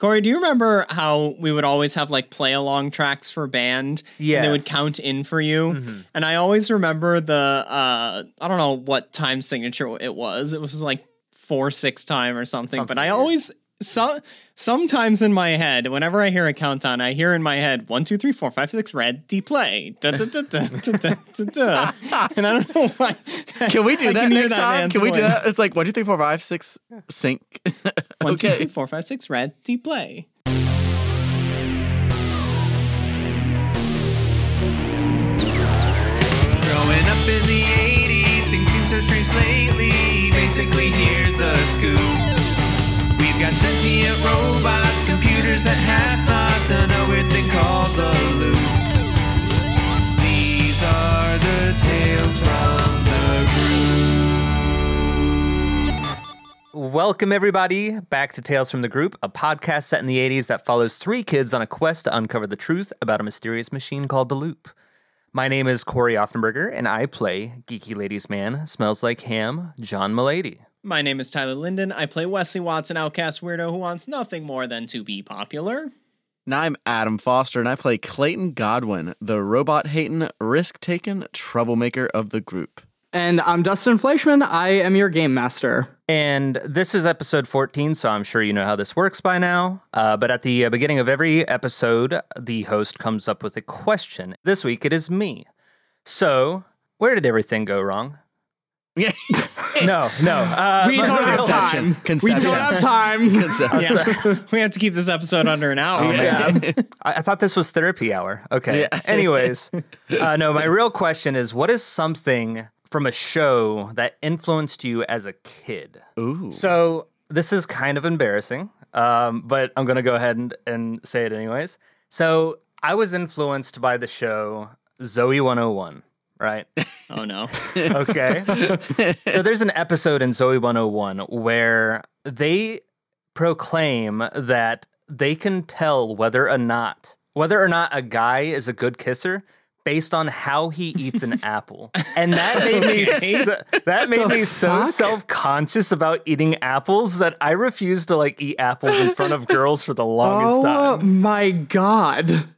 Cory, do you remember how we would always have like play along tracks for band? Yeah. And they would count in for you. Mhm. And I always remember the uh I don't know what time signature it was. It was like four six time or something. Something but I always so sometimes in my head, whenever I hear a countdown, I hear in my head one, two, three, four, five, six, red, D play. Da, da, da, da, da, da, da, da. And I don't know why. Can we do I that can next that time? Can we do that? It's like one, two, three, four, five, six, sync. One, two, okay. three, four, five, six, red, D play. Growing up in the 80s, things seem so strange lately. Basically, here's the scoop. We've got sentient robots, computers that have thoughts, and a weird thing called the loop. These are the tales from the group. Welcome, everybody, back to Tales from the Group, a podcast set in the 80s that follows three kids on a quest to uncover the truth about a mysterious machine called the Loop. My name is Cory Offenberger, and I play Geeky Ladies Man, Smells Like Ham, John Milady. My name is Tyler Linden. I play Wesley Watson, outcast weirdo who wants nothing more than to be popular. Now I'm Adam Foster, and I play Clayton Godwin, the robot hating, risk taking troublemaker of the group. And I'm Dustin Fleischman. I am your game master. And this is episode 14, so I'm sure you know how this works by now. Uh, but at the uh, beginning of every episode, the host comes up with a question. This week it is me. So, where did everything go wrong? Yeah. No, no. Uh, We my don't have time. We don't have time. Yeah, we have to keep this episode under an hour. Oh, man. man. I, I thought this was therapy hour. Okay. Yeah. Anyways, uh, no, my real question is what is something from a show that influenced you as a kid? Ooh. So this is kind of embarrassing, um, but I'm going to go ahead and, and say it anyways. So I was influenced by the show Zoey 101, right? Oh no. Okay. so there's an episode in Zoey 101 where they proclaim that they can tell whether or not whether or not a guy is a good kisser based on how he eats an apple. And that made me so, that made me so fuck? self-conscious about eating apples that I refused to like eat apples in front of girls for the longest Oh time. Oh my god.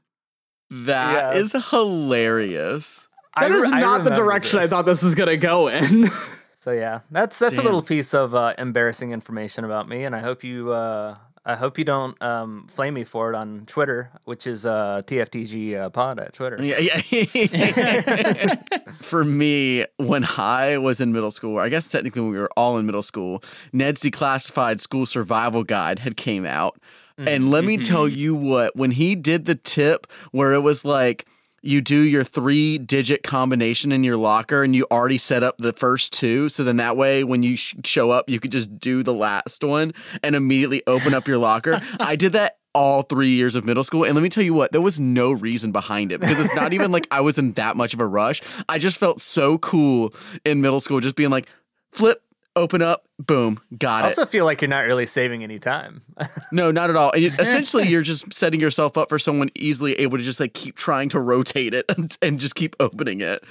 That is Yes. Hilarious. I That is re- I not the remember direction I thought this was gonna go in. So yeah, that's that's Damn. a little piece of uh, embarrassing information about me, and I hope you uh, I hope you don't um, flame me for it on Twitter, which is uh, TFTG uh, Pod at Twitter. Yeah, yeah. For me, when I was in middle school, or I guess technically when we were all in middle school, Ned's Declassified School Survival Guide had came out. And let me tell you what, when he did the tip where it was like you do your three digit combination in your locker and you already set up the first two. So then that way, when you sh- show up, you could just do the last one and immediately open up your locker. I did that all three years of middle school. And let me tell you what, there was no reason behind it because it's not even like I was in that much of a rush. I just felt so cool in middle school, just being like, flip, open up, boom, got I it. also feel like you're not really saving any time. No, not at all. And you- essentially, you're just setting yourself up for someone easily able to just like keep trying to rotate it and, and just keep opening it.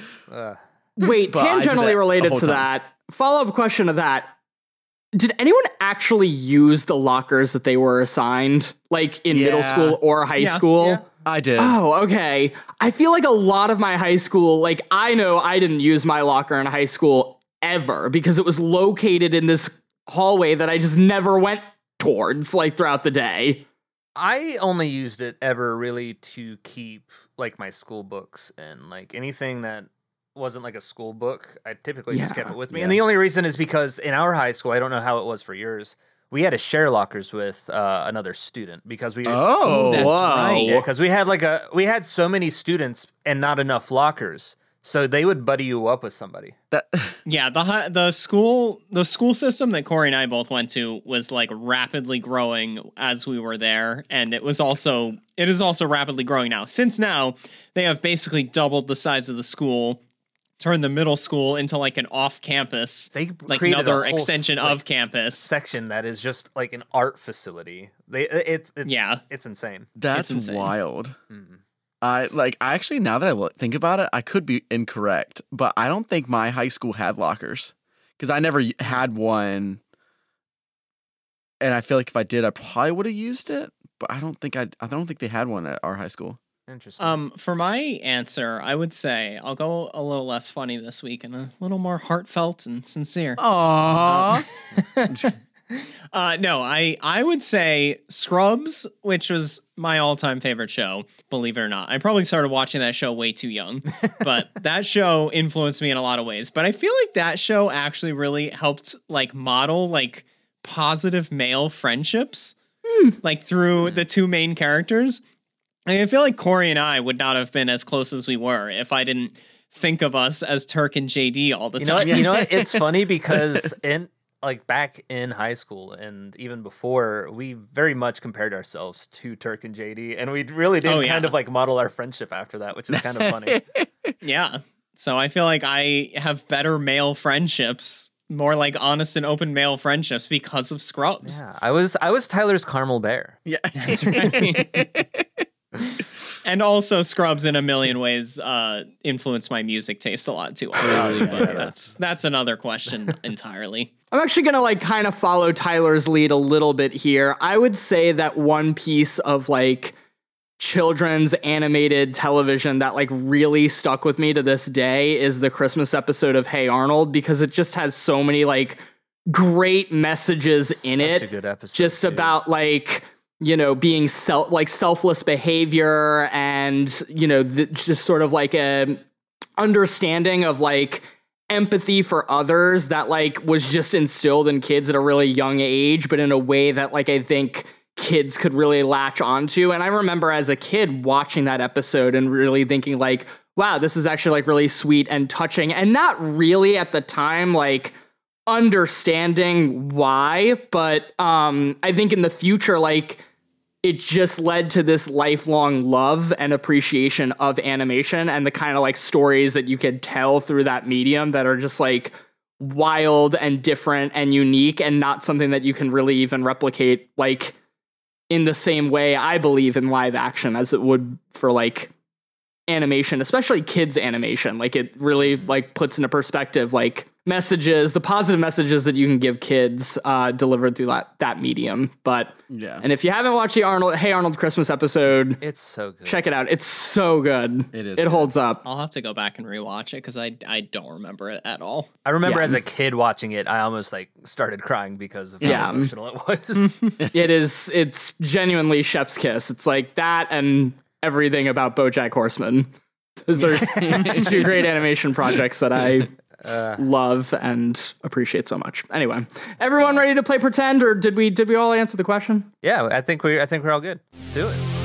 Wait, But I did that tangentially related to time. that, follow up question to that. Did anyone actually use the lockers that they were assigned, like in middle school or high Yeah, school? yeah. I did. Oh, okay. I feel like a lot of my high school, like I know I didn't use my locker in high school ever because it was located in this hallway that I just never went towards like throughout the day. I only used it ever really to keep like my school books and like anything that wasn't like a school book. I typically just kept it with me. Yeah. And the only reason is because in our high school, I don't know how it was for yours. We had to share lockers with uh, another student because we Oh, That's Wow. right. Yeah, because we had like a we had so many students and not enough lockers, so they would buddy you up with somebody. that, Yeah, the the school the school system that Cory and I both went to was like rapidly growing as we were there, and it was also it is also rapidly growing now. Since now they have basically doubled the size of the school, turned the middle school into like an off campus, They like created a another extension s- like, of campus. section that is just like an art facility. They it, it's Yeah. it's insane. that's insane. wild. Mm. I like. I actually now that I look, think about it, I could be incorrect, but I don't think my high school had lockers because I never had one. And I feel like if I did, I probably would have used it. but I don't think I I don't think they had one at our high school. Interesting. Um, for my answer, I would say I'll go a little less funny this week and a little more heartfelt and sincere. Aww. Uh, no, I I would say Scrubs, which was my all time favorite show. Believe it or not, I probably started watching that show way too young, but that show influenced me in a lot of ways. But I feel like that show actually really helped like model like positive male friendships, like through the two main characters. And I feel like Cory and I would not have been as close as we were if I didn't think of us as Turk and JD all the you time. what? You know what? It's funny because in like back in high school and even before, we very much compared ourselves to Turk and JD, and we really did Oh, kind of like model our friendship after that, which is kind of funny. Yeah. So I feel like I have better male friendships, more like honest and open male friendships because of Scrubs. yeah, I was I was Tyler's caramel bear. yeah. That's right. and also Scrubs in a million ways uh influenced my music taste a lot too, obviously. yeah, but yeah. that's that's another question entirely. I'm actually gonna like kind of follow Tyler's lead a little bit here. I would say that one piece of like children's animated television that like really stuck with me to this day is the Christmas episode of Hey Arnold because it just has so many like great messages in it a good episode. just too. about like you know being self like selfless behavior and you know the, just sort of like a understanding of like empathy for others that like was just instilled in kids at a really young age but in a way that like i think kids could really latch onto. And i remember as a kid watching that episode and really thinking like wow this is actually like really sweet and touching. And not really at the time like understanding why but um i think in the future like it just led to this lifelong love and appreciation of animation and the kind of like stories that you could tell through that medium that are just like wild and different and unique and not something that you can really even replicate like in the same way I believe in live action as it would for like animation, especially kids animation. Like it really like puts into perspective like messages, the positive messages that you can give kids uh, delivered through that that medium. But Yeah. and if you haven't watched the Arnold Hey Arnold Christmas episode, it's so good. check it out. It's so good. It is It good. holds up. I'll have to go back and rewatch it because I I don't remember it at all. I remember Yeah. as a kid watching it, I almost like started crying because of how Yeah. emotional it was. it is it's genuinely chef's kiss. It's like that and everything about BoJack Horseman. Those are two great animation projects that I Uh, love and appreciate so much. Anyway, everyone ready to play pretend, or did we did we all answer the question? yeah, I think we I think we're all good. Let's do it.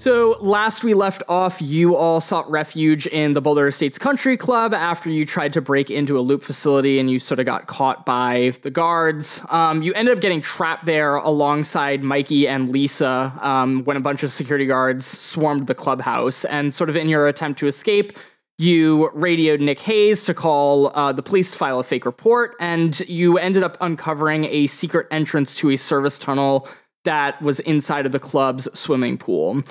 So last we left off, you all sought refuge in the Boulder Estates Country Club after you tried to break into a loop facility and you sort of got caught by the guards. Um, you ended up getting trapped there alongside Mikey and Lisa um, when a bunch of security guards swarmed the clubhouse. And sort of in your attempt to escape, you radioed Nick Hayes to call uh, the police to file a fake report, and you ended up uncovering a secret entrance to a service tunnel that was inside of the club's swimming pool.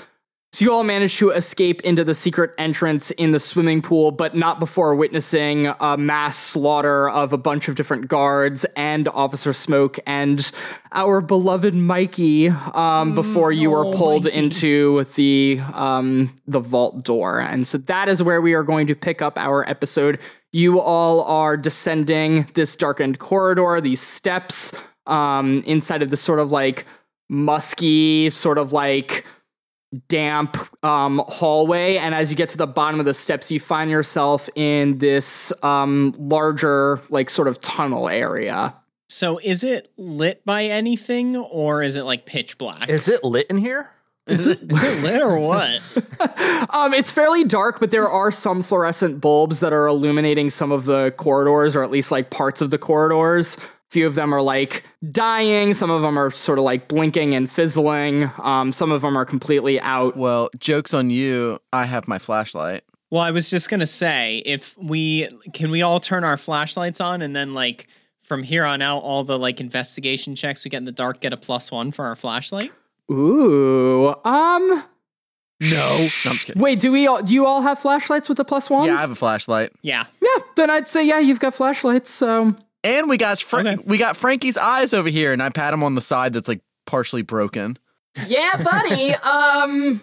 So you all managed to escape into the secret entrance in the swimming pool, but not before witnessing a mass slaughter of a bunch of different guards and Officer Smoke and our beloved Mikey um, before you were oh, pulled Mikey. into the um, the vault door. And so that is where we are going to pick up our episode. You all are descending this darkened corridor, these steps um, inside of this sort of like musky, sort of like damp um, hallway. And as you get to the bottom of the steps, you find yourself in this um, larger, like, sort of tunnel area. So is it lit by anything or is it like pitch black? Is it lit in here? is it is it lit or what? Um, it's fairly dark, but there are some fluorescent bulbs that are illuminating some of the corridors, or at least like parts of the corridors. A few of them are like dying. Some of them are sort of like blinking and fizzling. Um, some of them are completely out. Well, joke's on you. I have my flashlight. Well, I was just gonna say, if we can we all turn our flashlights on and then like from here on out, all the like investigation checks we get in the dark get a plus one for our flashlight. Ooh, um, No, no I'm just kidding. Wait, do we all do you all have flashlights with a plus one? Yeah, I have a flashlight, Yeah. Yeah, then I'd say yeah, you've got flashlights. So and we got Fra- Okay. we got Frankie's eyes over here, and I pat him on the side that's like partially broken. Yeah, buddy. um,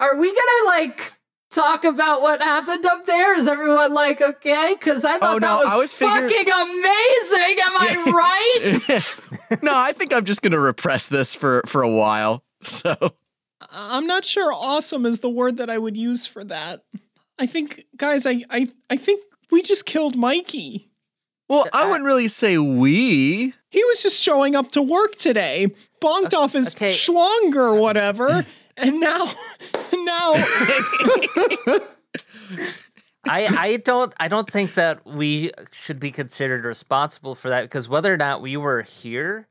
are we gonna like talk about what happened up there? Is everyone like okay? Because I thought Oh, that was, I was figuring- fucking amazing. Am I right? no, I think I'm just gonna repress this for for a while. So I'm not sure awesome is the word that I would use for that. I think, guys, I, I, I think we just killed Mikey. Well, I wouldn't really say we. He was just showing up to work today, bonked off his okay. schlong or whatever, and now, now, I, I don't I don't think that we should be considered responsible for that because whether or not we were here,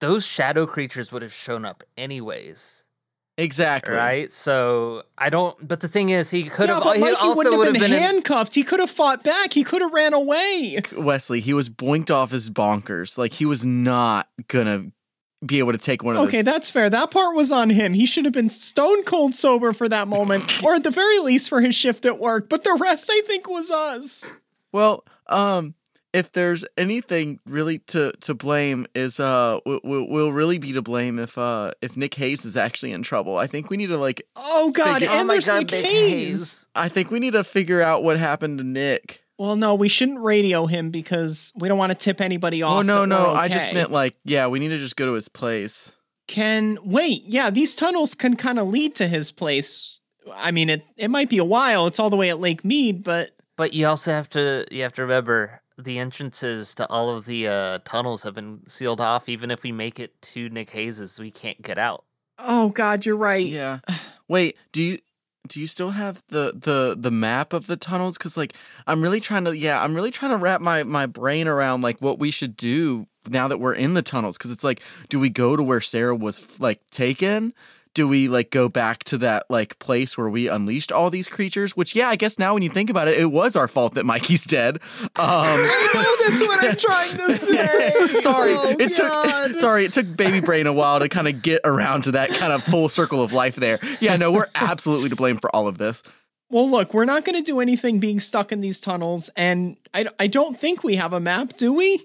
those shadow creatures would have shown up anyways, Exactly. right? So I don't. But the thing is, he could yeah, have. but he Mikey wouldn't have been, in- handcuffed. He could have fought back. He could have ran away. Wesley, he was boinked off his bonkers. Like he was not gonna be able to take one of Okay, those. Okay, that's fair. That part was on him. He should have been stone cold sober for that moment, or at the very least for his shift at work. But the rest, I think, was us. Well, um, if there's anything really to to blame, is uh, will will will really be to blame if uh if Nick Hayes is actually in trouble. I think we need to like, Oh God! Figure- and oh my there's god, Nick Nick Hayes. Hayes. I think we need to figure out what happened to Nick. Well, no, we shouldn't radio him because we don't want to tip anybody off. Oh no, no, we're I just meant like, yeah, we need to just go to his place. Can wait? Yeah, these tunnels can kind of lead to his place. I mean, it it might be a while. It's all the way at Lake Mead, but But you also have to you have to remember the entrances to all of the uh, tunnels have been sealed off. Even if we make it to Nick Hayes's, we can't get out. oh God, you're right. Yeah. Wait, do you do you still have the the the map of the tunnels cuz like I'm really trying to yeah, I'm really trying to wrap my my brain around like what we should do now that we're in the tunnels cuz it's like do we go to where Sarah was like taken? Do we like go back to that like place where we unleashed all these creatures? Which yeah, I guess now when you think about it, it was our fault that Mikey's dead. Um That's what I'm trying to say. sorry, Oh, it God. took sorry, it took baby brain a while to kind of get around to that kind of full circle of life there. Yeah, no, we're absolutely to blame for all of this. Well, look, we're not going to do anything being stuck in these tunnels, and I, I don't think we have a map, do we?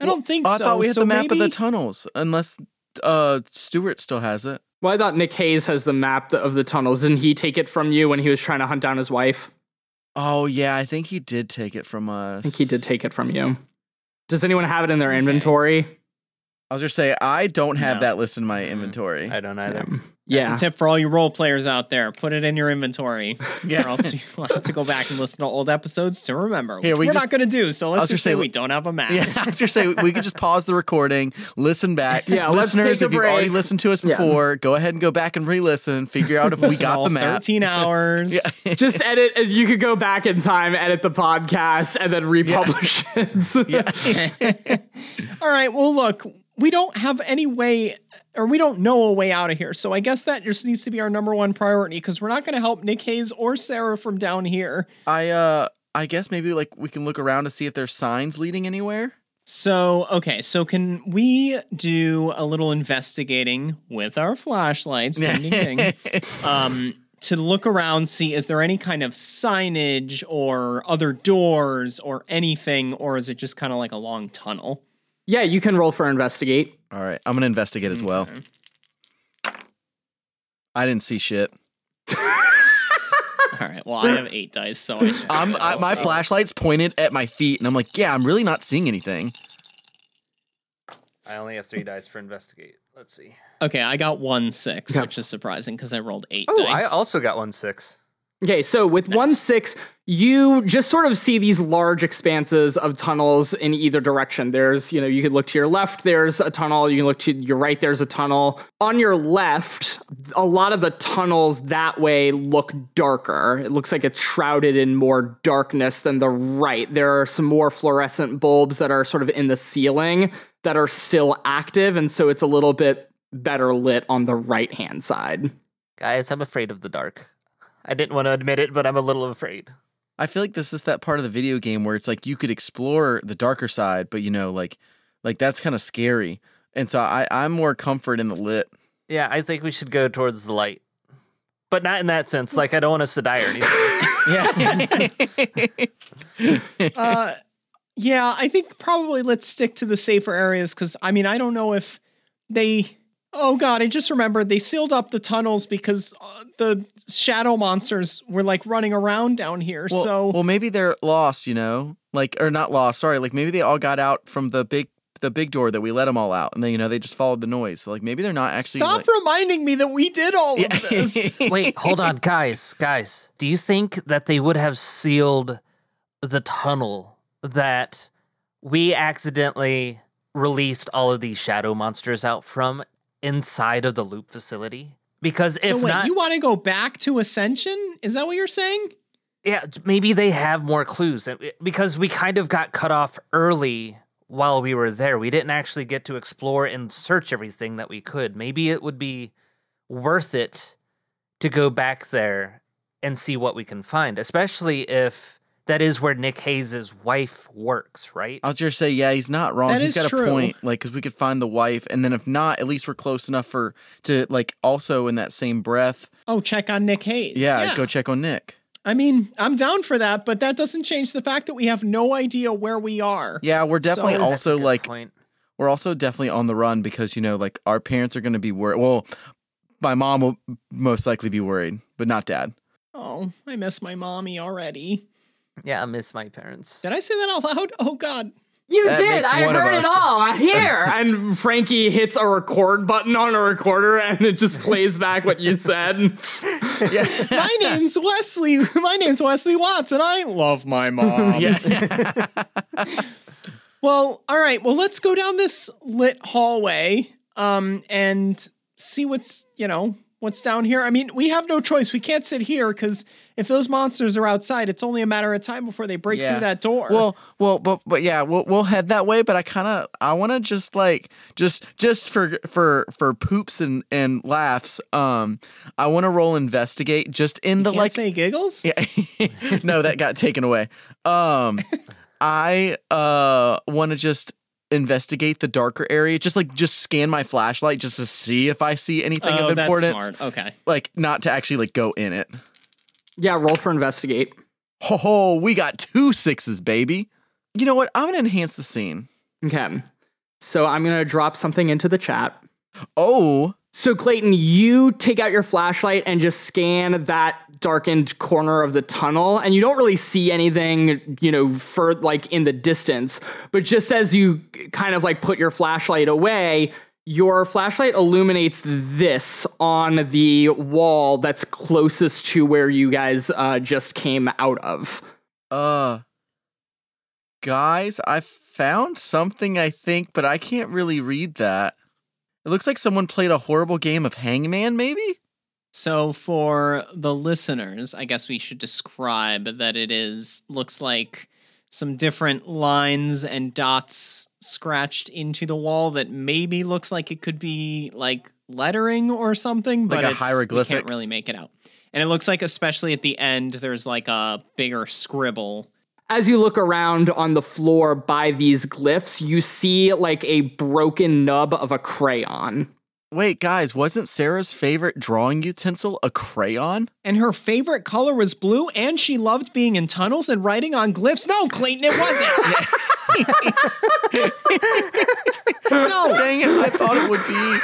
I don't think Oh, I so. thought we had so the map of the tunnels, unless uh Stuart still has it. Well, I thought Nick Hayes has the map of the tunnels. Didn't he take it from you when he was trying to hunt down his wife? Oh yeah, I think he did take it from us. I think he did take it from you. Does anyone have it in their inventory? I was just say I don't have No. that list in my inventory. I don't either. Yeah. That's a tip for all you role players out there. Put it in your inventory. Yeah. Or else you'll have to go back and listen to old episodes to remember. Here, which we we're just- not going to do. So let's just say, say, we don't have a map. Yeah, I was gonna say we could just pause the recording, listen back. Yeah, let's listeners, take if you've already listened to us Yeah. before, go ahead and go back and re-listen, figure out if we got all the map. 13 hours. yeah. Just edit. You could go back in time, edit the podcast, and then republish it. yeah. All right. Well, look, we don't have any way, or we don't know a way out of here. So I guess that just needs to be our number one priority because we're not going to help Nick Hayes or Sarah from down here. I uh I guess maybe like we can look around to see if there's signs leading anywhere. So, okay. So, can we do a little investigating with our flashlights? Ding, ding, ding. um, to look around, see is there any kind of signage or other doors or anything, or is it just kind of like a long tunnel? Yeah, you can roll for investigate. All right, I'm gonna investigate as well. I didn't see shit. All right. Well, I have eight dice, so I should I'm I, my also- flashlight's pointed at my feet, and I'm like, yeah, I'm really not seeing anything. I only have three dice for investigate. Let's see. Okay, I got one six, Yeah. which is surprising because I rolled eight Oh, dice. Oh, I also got one six. Okay, so with one six, you just sort of see these large expanses of tunnels in either direction. There's, you know, you could look to your left, there's a tunnel. You can look to your right, there's a tunnel. On your left, a lot of the tunnels that way look darker. It looks like it's shrouded in more darkness than the right. There are some more fluorescent bulbs that are sort of in the ceiling that are still active, and so it's a little bit better lit on the right hand side. Guys, I'm afraid of the dark. I didn't want to admit it, but I'm a little afraid. I feel like this is that part of the video game where it's like you could explore the darker side, but you know, like like that's kind of scary. And so I I'm more comfort in the lit. Yeah, I think we should go towards the light. but not in that sense. Like I don't want us to die or anything. Yeah. Uh, yeah, I think probably let's stick to the safer areas because I mean I don't know if they. Oh god, I just remembered they sealed up the tunnels because uh, the shadow monsters were like running around down here. Well, so well, maybe they're lost. You know, like or not lost. Sorry, like maybe they all got out from the big the big door that we let them all out, and then you know they just followed the noise. So like maybe they're not actually. stop like, reminding me that we did all of this. Wait, hold on, guys, guys. Do you think that they would have sealed the tunnel that we accidentally released all of these shadow monsters out from inside of the loop facility? Because if so wait, not, you want to go back to Ascension? Is that what you're saying? yeah, maybe they have more clues eh, because we kind of got cut off early while we were there. We didn't actually get to explore and search everything that we could. Maybe it would be worth it to go back there and see what we can find, especially if that is where Nick Hayes' wife works, right? I was just say, yeah, he's not wrong. That He's is got true. a point. Like, because we could find the wife, and then if not, at least we're close enough for to like also in that same breath, Oh, check on Nick Hayes. yeah, go check on Nick. I mean, I'm down for that, but that doesn't change the fact that we have no idea where we are. Yeah, we're definitely So- also like point. we're also definitely on the run because you know like our parents are going to be worried. Well, my mom will most likely be worried, but not dad. Oh, I miss my mommy already. Yeah, I miss my parents. Did I say that out loud? Oh God. You That did. I heard it us. all. Here. And Frankie hits a record button on a recorder and it just plays back what you said. yeah. My name's Wesley. My name's Wesley Watts, and I love my mom. Yeah, Well, all right. Well, let's go down this lit hallway um and see what's, you know, what's down here. I mean, we have no choice. We can't sit here cuz if those monsters are outside, it's only a matter of time before they break Yeah. through that door. Well, well, but but yeah, we'll we'll head that way. But I kind of I want to just like just just for for for poops and and laughs. Um, I want to roll investigate just in the can't like say giggles? Yeah. no, that got taken away. Um I uh want to just investigate the darker area. Just like just scan my flashlight just to see if I see anything oh, of that's importance. smart. Okay. Like not to actually like go in it. Yeah, roll for investigate. Ho ho, we got two sixes, baby. You know what? I'm gonna enhance the scene. Okay. So I'm going to drop something into the chat. Oh, So Clayton, you take out your flashlight and just scan that darkened corner of the tunnel and you don't really see anything, you know, for like in the distance, but just as you kind of like put your flashlight away, your flashlight illuminates this on the wall that's closest to where you guys uh, just came out of. uh guys, I found something I think, but I can't really read that. It looks like someone played a horrible game of Hangman, maybe? So for the listeners, I guess we should describe that it is looks like some different lines and dots scratched into the wall that maybe looks like it could be like lettering or something, but Like a it's- hieroglyphic? can't really make it out. And it looks like especially at the end there's like a bigger scribble. As you look around on the floor by these glyphs, you see like a broken nub of a crayon. Wait, guys, wasn't Sarah's favorite drawing utensil a crayon? And her favorite color was blue, and she loved being in tunnels and writing on glyphs. No, Clayton, it wasn't. no, Dang it, I thought it would be.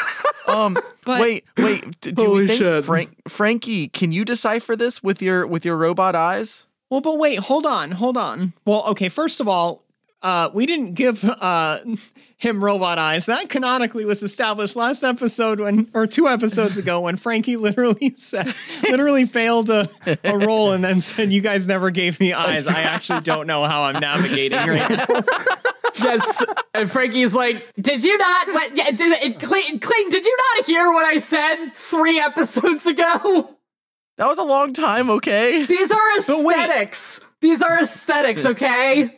Um, But- wait, wait. d- Do Holy we think. Frank, Frankie? Can you decipher this with your with your robot eyes? Well, but wait, hold on, hold on. Well, okay, first of all, uh, we didn't give uh, him robot eyes. That canonically was established last episode when, or two episodes ago, when Frankie literally said, literally failed a, a roll and then said, "You guys never gave me eyes." I actually don't know how I'm navigating right now. Yes, and Frankie's like, Did you not? What, yeah, did, Clayton, Clayton, did you not hear what I said three episodes ago? That was a long time. Okay. These are But aesthetics. These are aesthetics, okay?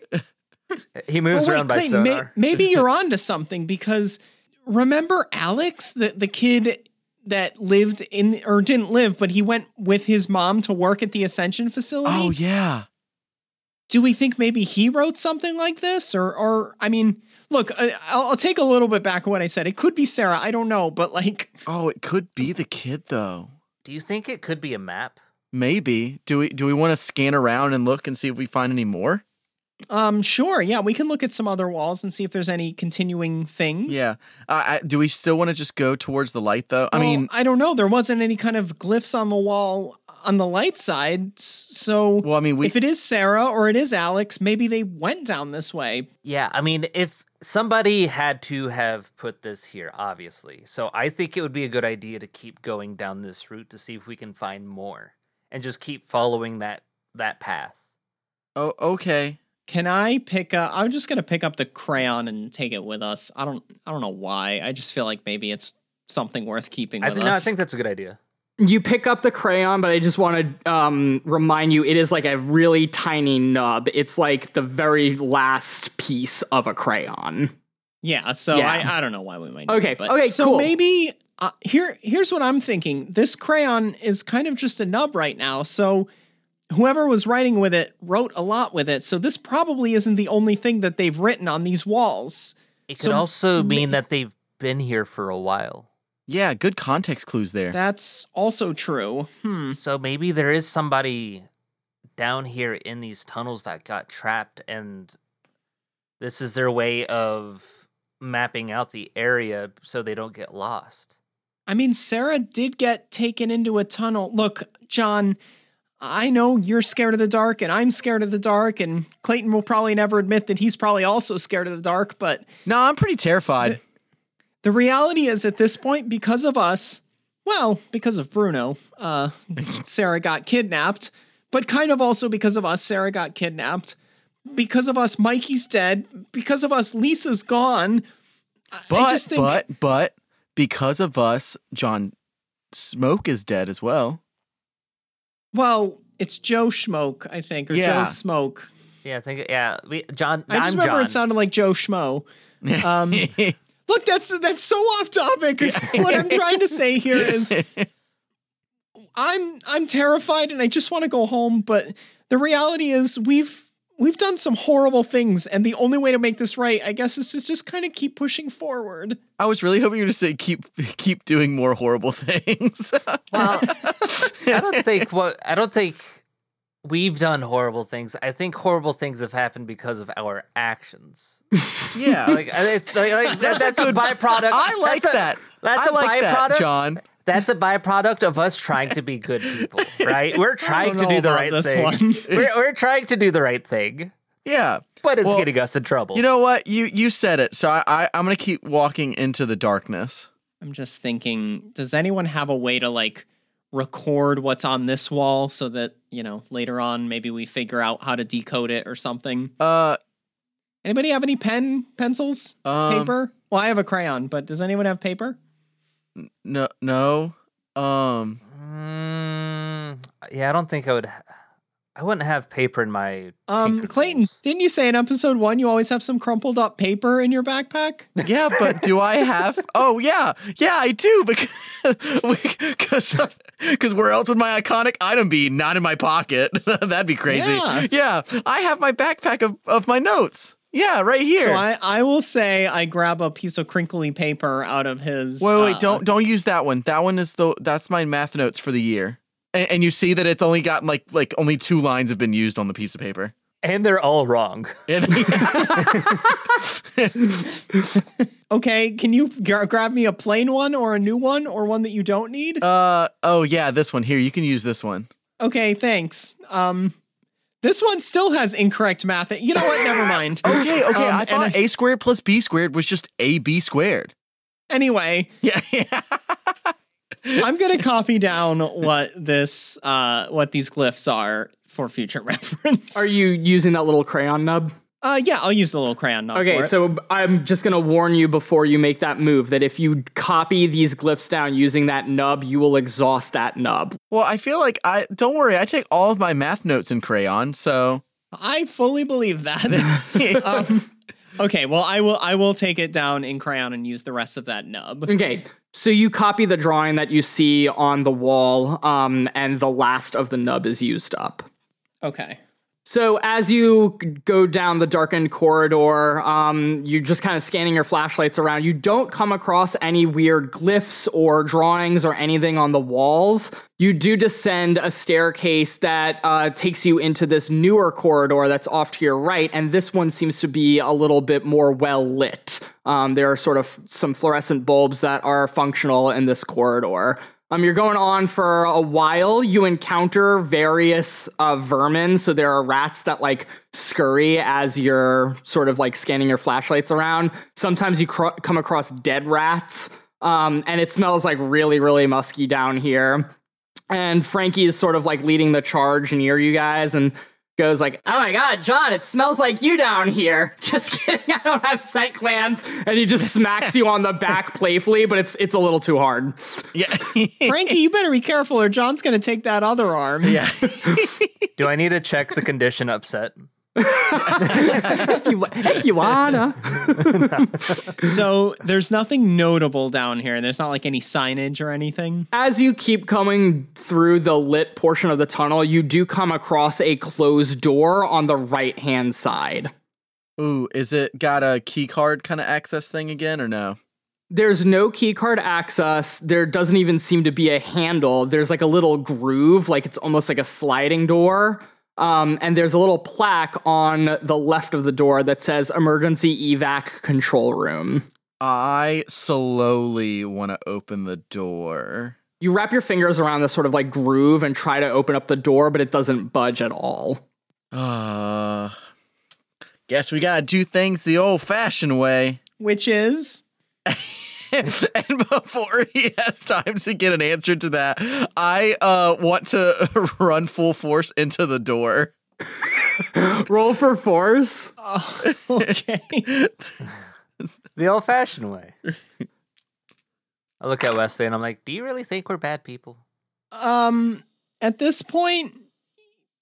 He moves Well, wait, around by Clayton, may- maybe you're onto something because remember Alex, the the kid that lived in or didn't live, but he went with his mom to work at the Ascension facility. Oh yeah. Do we think maybe he wrote something like this, or or I mean, look, I- I'll, I'll take a little bit back of what I said. It could be Sarah. I don't know, but like, Oh, it could be the kid though. Do you think it could be a map? Maybe. Do we do we want to scan around and look and see if we find any more? Um, sure. Yeah, we can look at some other walls and see if there's any continuing things. Yeah. Uh, I, do we still want to just go towards the light though? I Well, mean, I don't know. There wasn't any kind of glyphs on the wall on the light side. So well, I mean, we if it is Sarah or it is Alex, maybe they went down this way. Yeah, I mean, if somebody had to have put this here, obviously. So I think it would be a good idea to keep going down this route to see if we can find more and just keep following that that path. Oh, okay. Can I pick up? I'm just gonna pick up the crayon and take it with us. I don't. I don't know why. I just feel like maybe it's something worth keeping I with think no, I think that's a good idea. You pick up the crayon, but I just want to um, remind you it is like a really tiny nub. It's like the very last piece of a crayon. Yeah, so Yeah. I, I don't know why we might. need Okay, it, but okay, So cool. maybe uh, here here's what I'm thinking. This crayon is kind of just a nub right now. So whoever was writing with it wrote a lot with it. So this probably isn't the only thing that they've written on these walls. It could So also may- mean that they've been here for a while. Yeah, good context clues there. That's also true. Hmm. So maybe there is somebody down here in these tunnels that got trapped and this is their way of mapping out the area so they don't get lost. I mean, Sarah did get taken into a tunnel. Look, John, I know you're scared of the dark and I'm scared of the dark, and Clayton will probably never admit that he's probably also scared of the dark, but no, I'm pretty terrified. The reality is at this point, because of us, well, because of Bruno, uh, Sarah got kidnapped, but kind of also because of us, Sarah got kidnapped. Because of us, Mikey's dead. Because of us, Lisa's gone. But I just think but but because of us, John Smoke is dead as well. Well, it's Joe Smoke, I think, or Yeah. Joe Smoke. Yeah, I think yeah, we John I just I'm remember John. it sounded like Joe Schmo. Um, look, that's that's so off topic. what I'm trying to say here is, I'm I'm terrified and I just want to go home. But the reality is, we've we've done some horrible things, and the only way to make this right, I guess, is to just kind of keep pushing forward. I was really hoping you were to say keep keep doing more horrible things. Well, I don't think what I don't think we've done horrible things. I think horrible things have happened because of our actions. yeah, Like it's like, like that, that's a byproduct. I like that's a- that. That's I a like that, byproduct, John. That's a byproduct of us trying to be good people, right? We're trying to do the right this thing. one. We're, we're trying to do the right thing, Yeah. but it's Well, getting us in trouble. You know what? You you said it. So I, I I'm gonna keep walking into the darkness. I'm just thinking, does anyone have a way to like record what's on this wall so that you know later on maybe we figure out how to decode it or something? Uh, Anybody have any pen, pencils, Um, paper? Well, I have a crayon, but does anyone have paper? no, no. Um, Mm, yeah, I don't think I would. ha- I wouldn't have paper in my. Um, Clayton, Tools. didn't you say in episode one you always have some crumpled up paper in your backpack? yeah, but do I have? Oh yeah, yeah, I do because because where else would my iconic item be? Not in my pocket. That'd be crazy. Yeah. Yeah, I have my backpack of of my notes. Yeah, right here. So I, I will say I grab a piece of crinkly paper out of his. Wait, wait, uh, don't don't use that one. That one is the that's my math notes for the year. And, and you see that it's only got like like only two lines have been used on the piece of paper. and they're all wrong. And Okay, can you gra- grab me a plain one or a new one or one that you don't need? uh oh yeah, this one here. You can use this one. okay, thanks. Um, this one still has incorrect math. You know what? Never mind. Okay, okay. Um, I and thought a squared plus b squared was just ab squared. Anyway, Yeah, yeah. I'm gonna copy down what this uh what these glyphs are for future reference. Are you using that little crayon nub? Uh, yeah, I'll use the little crayon nub Okay, for it. so I'm just gonna warn you before you make that move that if you copy these glyphs down using that nub, you will exhaust that nub. Well, I feel like I don't worry. I take all of my math notes in crayon, so I fully believe that. um, okay, well, I will. I will take it down in crayon and use the rest of that nub. Okay, so you copy the drawing that you see on the wall, um, and the last of the nub is used up. Okay. So as you go down the darkened corridor, um, you're just kind of scanning your flashlights around. You don't come across any weird glyphs or drawings or anything on the walls. You do descend a staircase that uh, takes you into this newer corridor that's off to your right, and this one seems to be a little bit more well lit. Um, there are sort of some fluorescent bulbs that are functional in this corridor. Um, you're going on for a while. You encounter various uh, vermin. So there are rats that like scurry as you're sort of like scanning your flashlights around. Sometimes you cr- come across dead rats, um, and it smells like really, really musky down here. And Frankie is sort of like leading the charge near you guys and goes like, "Oh my god, John, it smells like you down here." Just kidding, I don't have scent glands. And he just smacks you on the back playfully, but it's it's a little too hard. Yeah. Frankie, you better be careful, or John's gonna take that other arm. yeah. Do I need to check the condition upset? if you if you wanna. So there's nothing notable down here. And there's not like any signage or anything. As you keep coming through the lit portion of the tunnel, you do come across a closed door on the right hand side. Ooh, is it got a key card kind of access thing again or no? There's no keycard access. There doesn't even seem to be a handle. There's like a little groove, like it's almost like a sliding door. Um, and there's a little plaque on the left of the door that says emergency evac control room. I slowly want to open the door. You wrap your fingers around this sort of like groove and try to open up the door, but it doesn't budge at all. Uh, guess we gotta do things the old fashioned way. Which is and before he has time to get an answer to that, I uh, want to run full force into the door. Roll for force. okay. The old fashioned way. I look at Wesley and I'm like, do you really think we're bad people? um, at this point,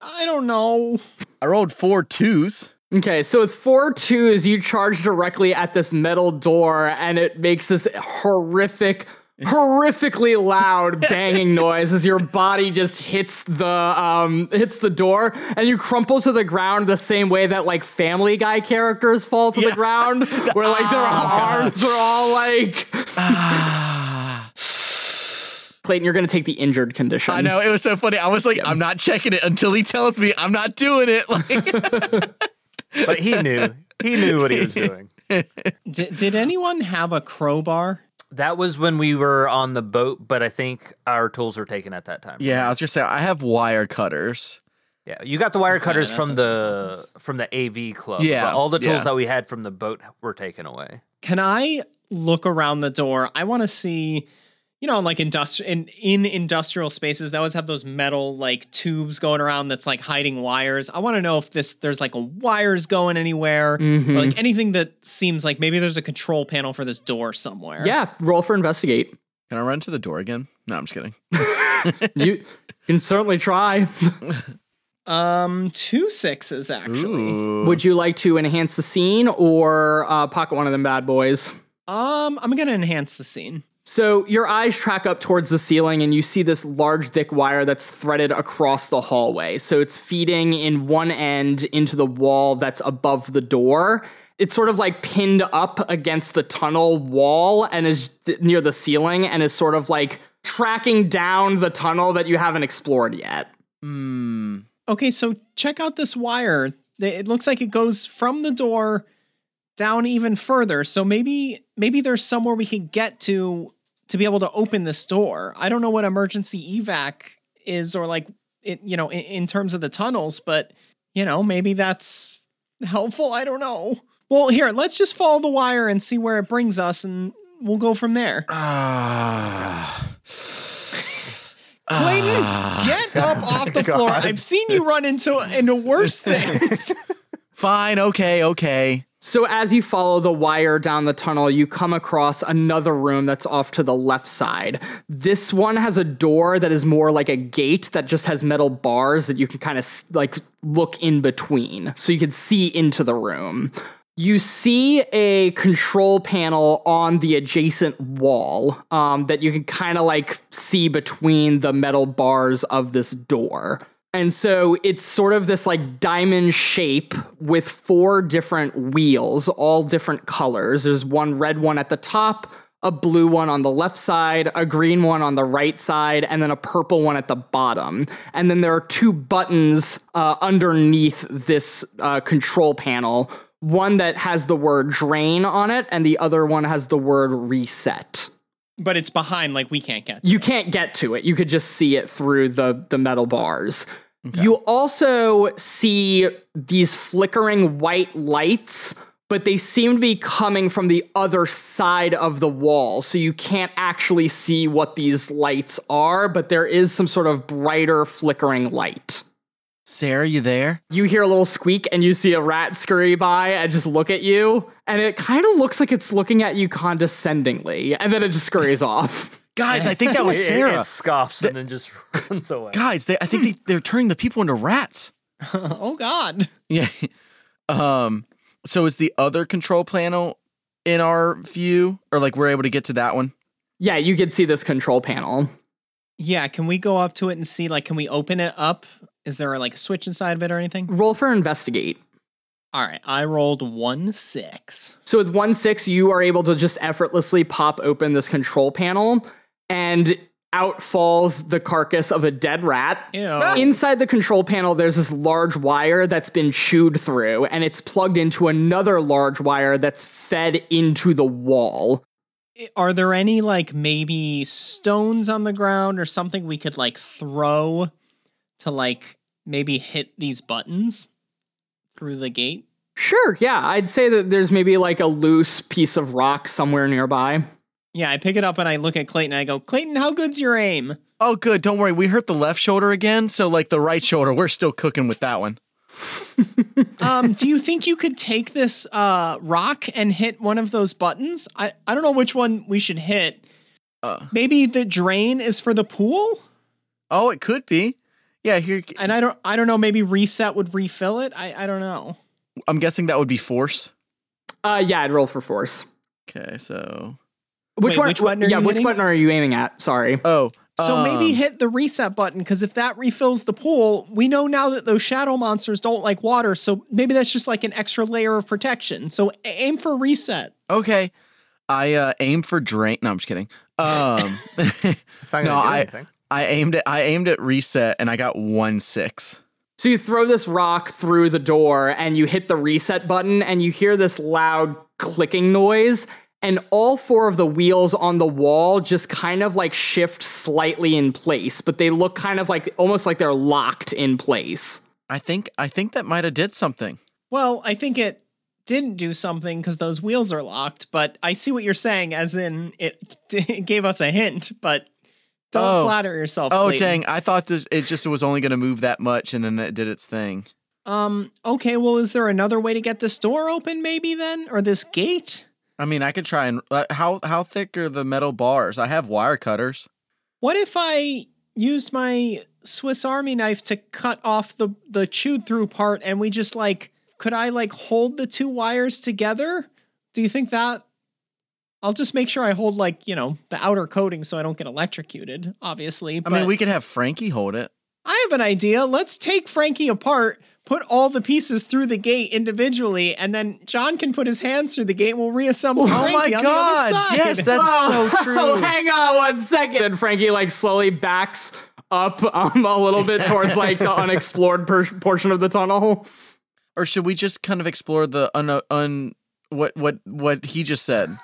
I don't know. I rolled four twos. Okay, so with four twos, you charge directly at this metal door, and it makes this horrific, horrifically loud banging noise as your body just hits the um hits the door, and you crumple to the ground the same way that like Family Guy characters fall to the ground, where like their arms are all like. Clayton, you're gonna take the injured condition. I know it was so funny. I was like, I'm not checking it until he tells me I'm not doing it. Like, But he knew. he knew what he was doing. Did, did anyone have a crowbar? That was when we were on the boat, but I think our tools were taken at that time. yeah, I was just saying I have wire cutters. Yeah, you got the wire cutters that from doesn't the from the AV club. Yeah, but all the tools yeah. that we had from the boat were taken away. Can I look around the door? I want to see, you know, like industrial in, in industrial spaces, they always have those metal like tubes going around that's like hiding wires. I want to know if this there's like a wires going anywhere, or like anything that seems like maybe there's a control panel for this door somewhere. yeah, roll for investigate. Can I run to the door again? No, I'm just kidding. You can certainly try. Um, two sixes actually. Ooh. Would you like to enhance the scene or uh, pocket one of them bad boys? Um, I'm gonna enhance the scene. So your eyes track up towards the ceiling and you see this large, thick wire that's threaded across the hallway. So it's feeding in one end into the wall that's above the door. It's sort of like pinned up against the tunnel wall and is near the ceiling and is sort of like tracking down the tunnel that you haven't explored yet. Hmm. Okay, so check out this wire. It looks like it goes from the door down even further. So maybe maybe there's somewhere we can get to to be able to open this door. I don't know what emergency evac is or like it, you know, in, in terms of the tunnels, but you know, maybe that's helpful. I don't know. Well, here, let's just follow the wire and see where it brings us and we'll go from there. Ah. Clayton, get up off the floor. I've seen you run into into worse things. Fine. Okay. Okay. So as you follow the wire down the tunnel, you come across another room that's off to the left side. This one has a door that is more like a gate that just has metal bars that you can kind of like look in between. So you can see into the room. You see a control panel on the adjacent wall um, that you can kind of like see between the metal bars of this door. And so it's sort of this like diamond shape with four different wheels, all different colors. There's one red one at the top, a blue one on the left side, a green one on the right side, and then a purple one at the bottom. And then there are two buttons uh, underneath this uh, control panel one that has the word drain on it, and the other one has the word reset. But it's behind, like we can't get. To. You can't get to it. You could just see it through the the metal bars. You also see these flickering white lights, but they seem to be coming from the other side of the wall. So you can't actually see what these lights are, but there is some sort of brighter flickering light. Sarah, you there? You hear a little squeak and you see a rat scurry by and just look at you, and it kind of looks like it's looking at you condescendingly, and then it just scurries off. Guys, I think that was It- it- Sarah. It, scoffs and then just runs away. Guys, they, I think they, they're turning the people into rats. oh God. Yeah. Um. So is the other control panel in our view, or like we're able to get to that one? Yeah, you can see this control panel. Yeah, can we go up to it and see? Like, can we open it up? Is there like a switch inside of it or anything? Roll for investigate. All right, I rolled one six. So with one six, you are able to just effortlessly pop open this control panel, and out falls the carcass of a dead rat. Ew. Inside the control panel, there's this large wire that's been chewed through, and it's plugged into another large wire that's fed into the wall. Are there any like maybe stones on the ground or something we could like throw to like maybe hit these buttons through the gate? Sure, yeah, I'd say that there's maybe like a loose piece of rock somewhere nearby. Yeah, I pick it up and I look at Clayton and I go, Clayton, how good's your aim? Oh, good. Don't worry. We hurt the left shoulder again, so like the right shoulder, we're still cooking with that one. um, do you think you could take this uh, rock and hit one of those buttons? I, I don't know which one we should hit. Uh. Maybe the drain is for the pool, Oh, it could be. Yeah, here. and I don't I don't know. Maybe reset would refill it. I I don't know. I'm guessing that would be force. Uh, yeah, I'd roll for force. Okay, so Which Wait, one? which button are yeah, you which hitting? button are you aiming at? Sorry. oh, So maybe um, hit the reset button because if that refills the pool, we know now that those shadow monsters don't like water. So maybe that's just like an extra layer of protection. So aim for reset. Okay, I uh, aim for drain. No, I'm just kidding. Um, It's not gonna No, do I- anything. I aimed at I aimed at reset and I got one six. So you throw this rock through the door and you hit the reset button and you hear this loud clicking noise and all four of the wheels on the wall just kind of like shift slightly in place, but they look kind of like almost like they're locked in place. I think I think that might have did something. Well, I think it didn't do something because those wheels are locked, but I see what you're saying, as in it, it gave us a hint, but don't Oh. flatter yourself. Oh Clayton. dang! I thought this it just was only going to move that much, and then it did its thing. Um, okay, well, is there another way to get this door open, maybe then? Or this gate? I mean, I could try and uh, how how thick are the metal bars? I have wire cutters. What if I used my Swiss Army knife to cut off the the chewed through part and we just like could I like hold the two wires together? Do you think that I'll just make sure I hold like, you know, the outer coating so I don't get electrocuted, obviously. I mean, we could have Frankie hold it. I have an idea. Let's take Frankie apart, put all the pieces through the gate individually, and then John can put his hands through the gate and we'll reassemble Oh Frankie my on the God, other side. yes, that's so Oh, true. hang on one second. And Frankie like slowly backs up um, a little bit towards like the unexplored per- portion of the tunnel. Or should we just kind of explore the un un what what what he just said?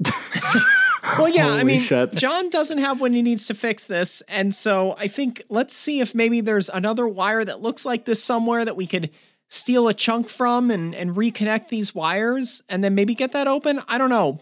Well, yeah, I mean, shit. John doesn't have what he needs to fix this. And so I think let's see if maybe there's another wire that looks like this somewhere that we could steal a chunk from and, and reconnect these wires and then maybe get that open. I don't know.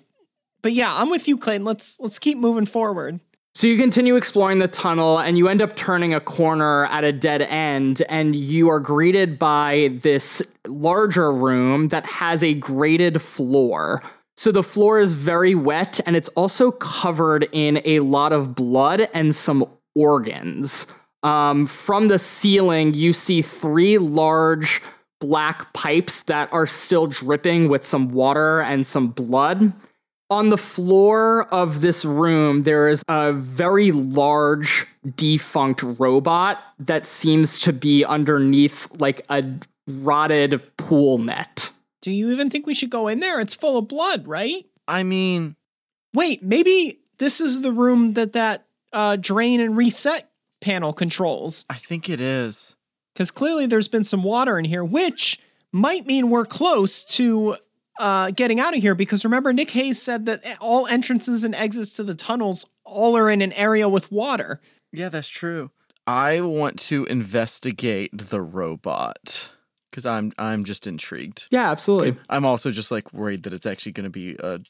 But yeah, I'm with you, Clayton. Let's let's keep moving forward. So you continue exploring the tunnel and you end up turning a corner at a dead end and you are greeted by this larger room that has a graded floor. So the floor is very wet and it's also covered in a lot of blood and some organs. Um, from the ceiling, you see three large black pipes that are still dripping with some water and some blood. On the floor of this room, there is a very large defunct robot that seems to be underneath like a rotted pool net. Do you even think we should go in there? It's full of blood, right? I mean, Wait, maybe this is the room that that uh, drain and reset panel controls. I think it is. Because clearly there's been some water in here, which might mean we're close to uh, getting out of here. Because remember, Nick Hayes said that all entrances and exits to the tunnels all are in an area with water. Yeah, that's true. I want to investigate the robot because I'm I'm just intrigued. Yeah, absolutely. I'm also just like worried that it's actually going to be a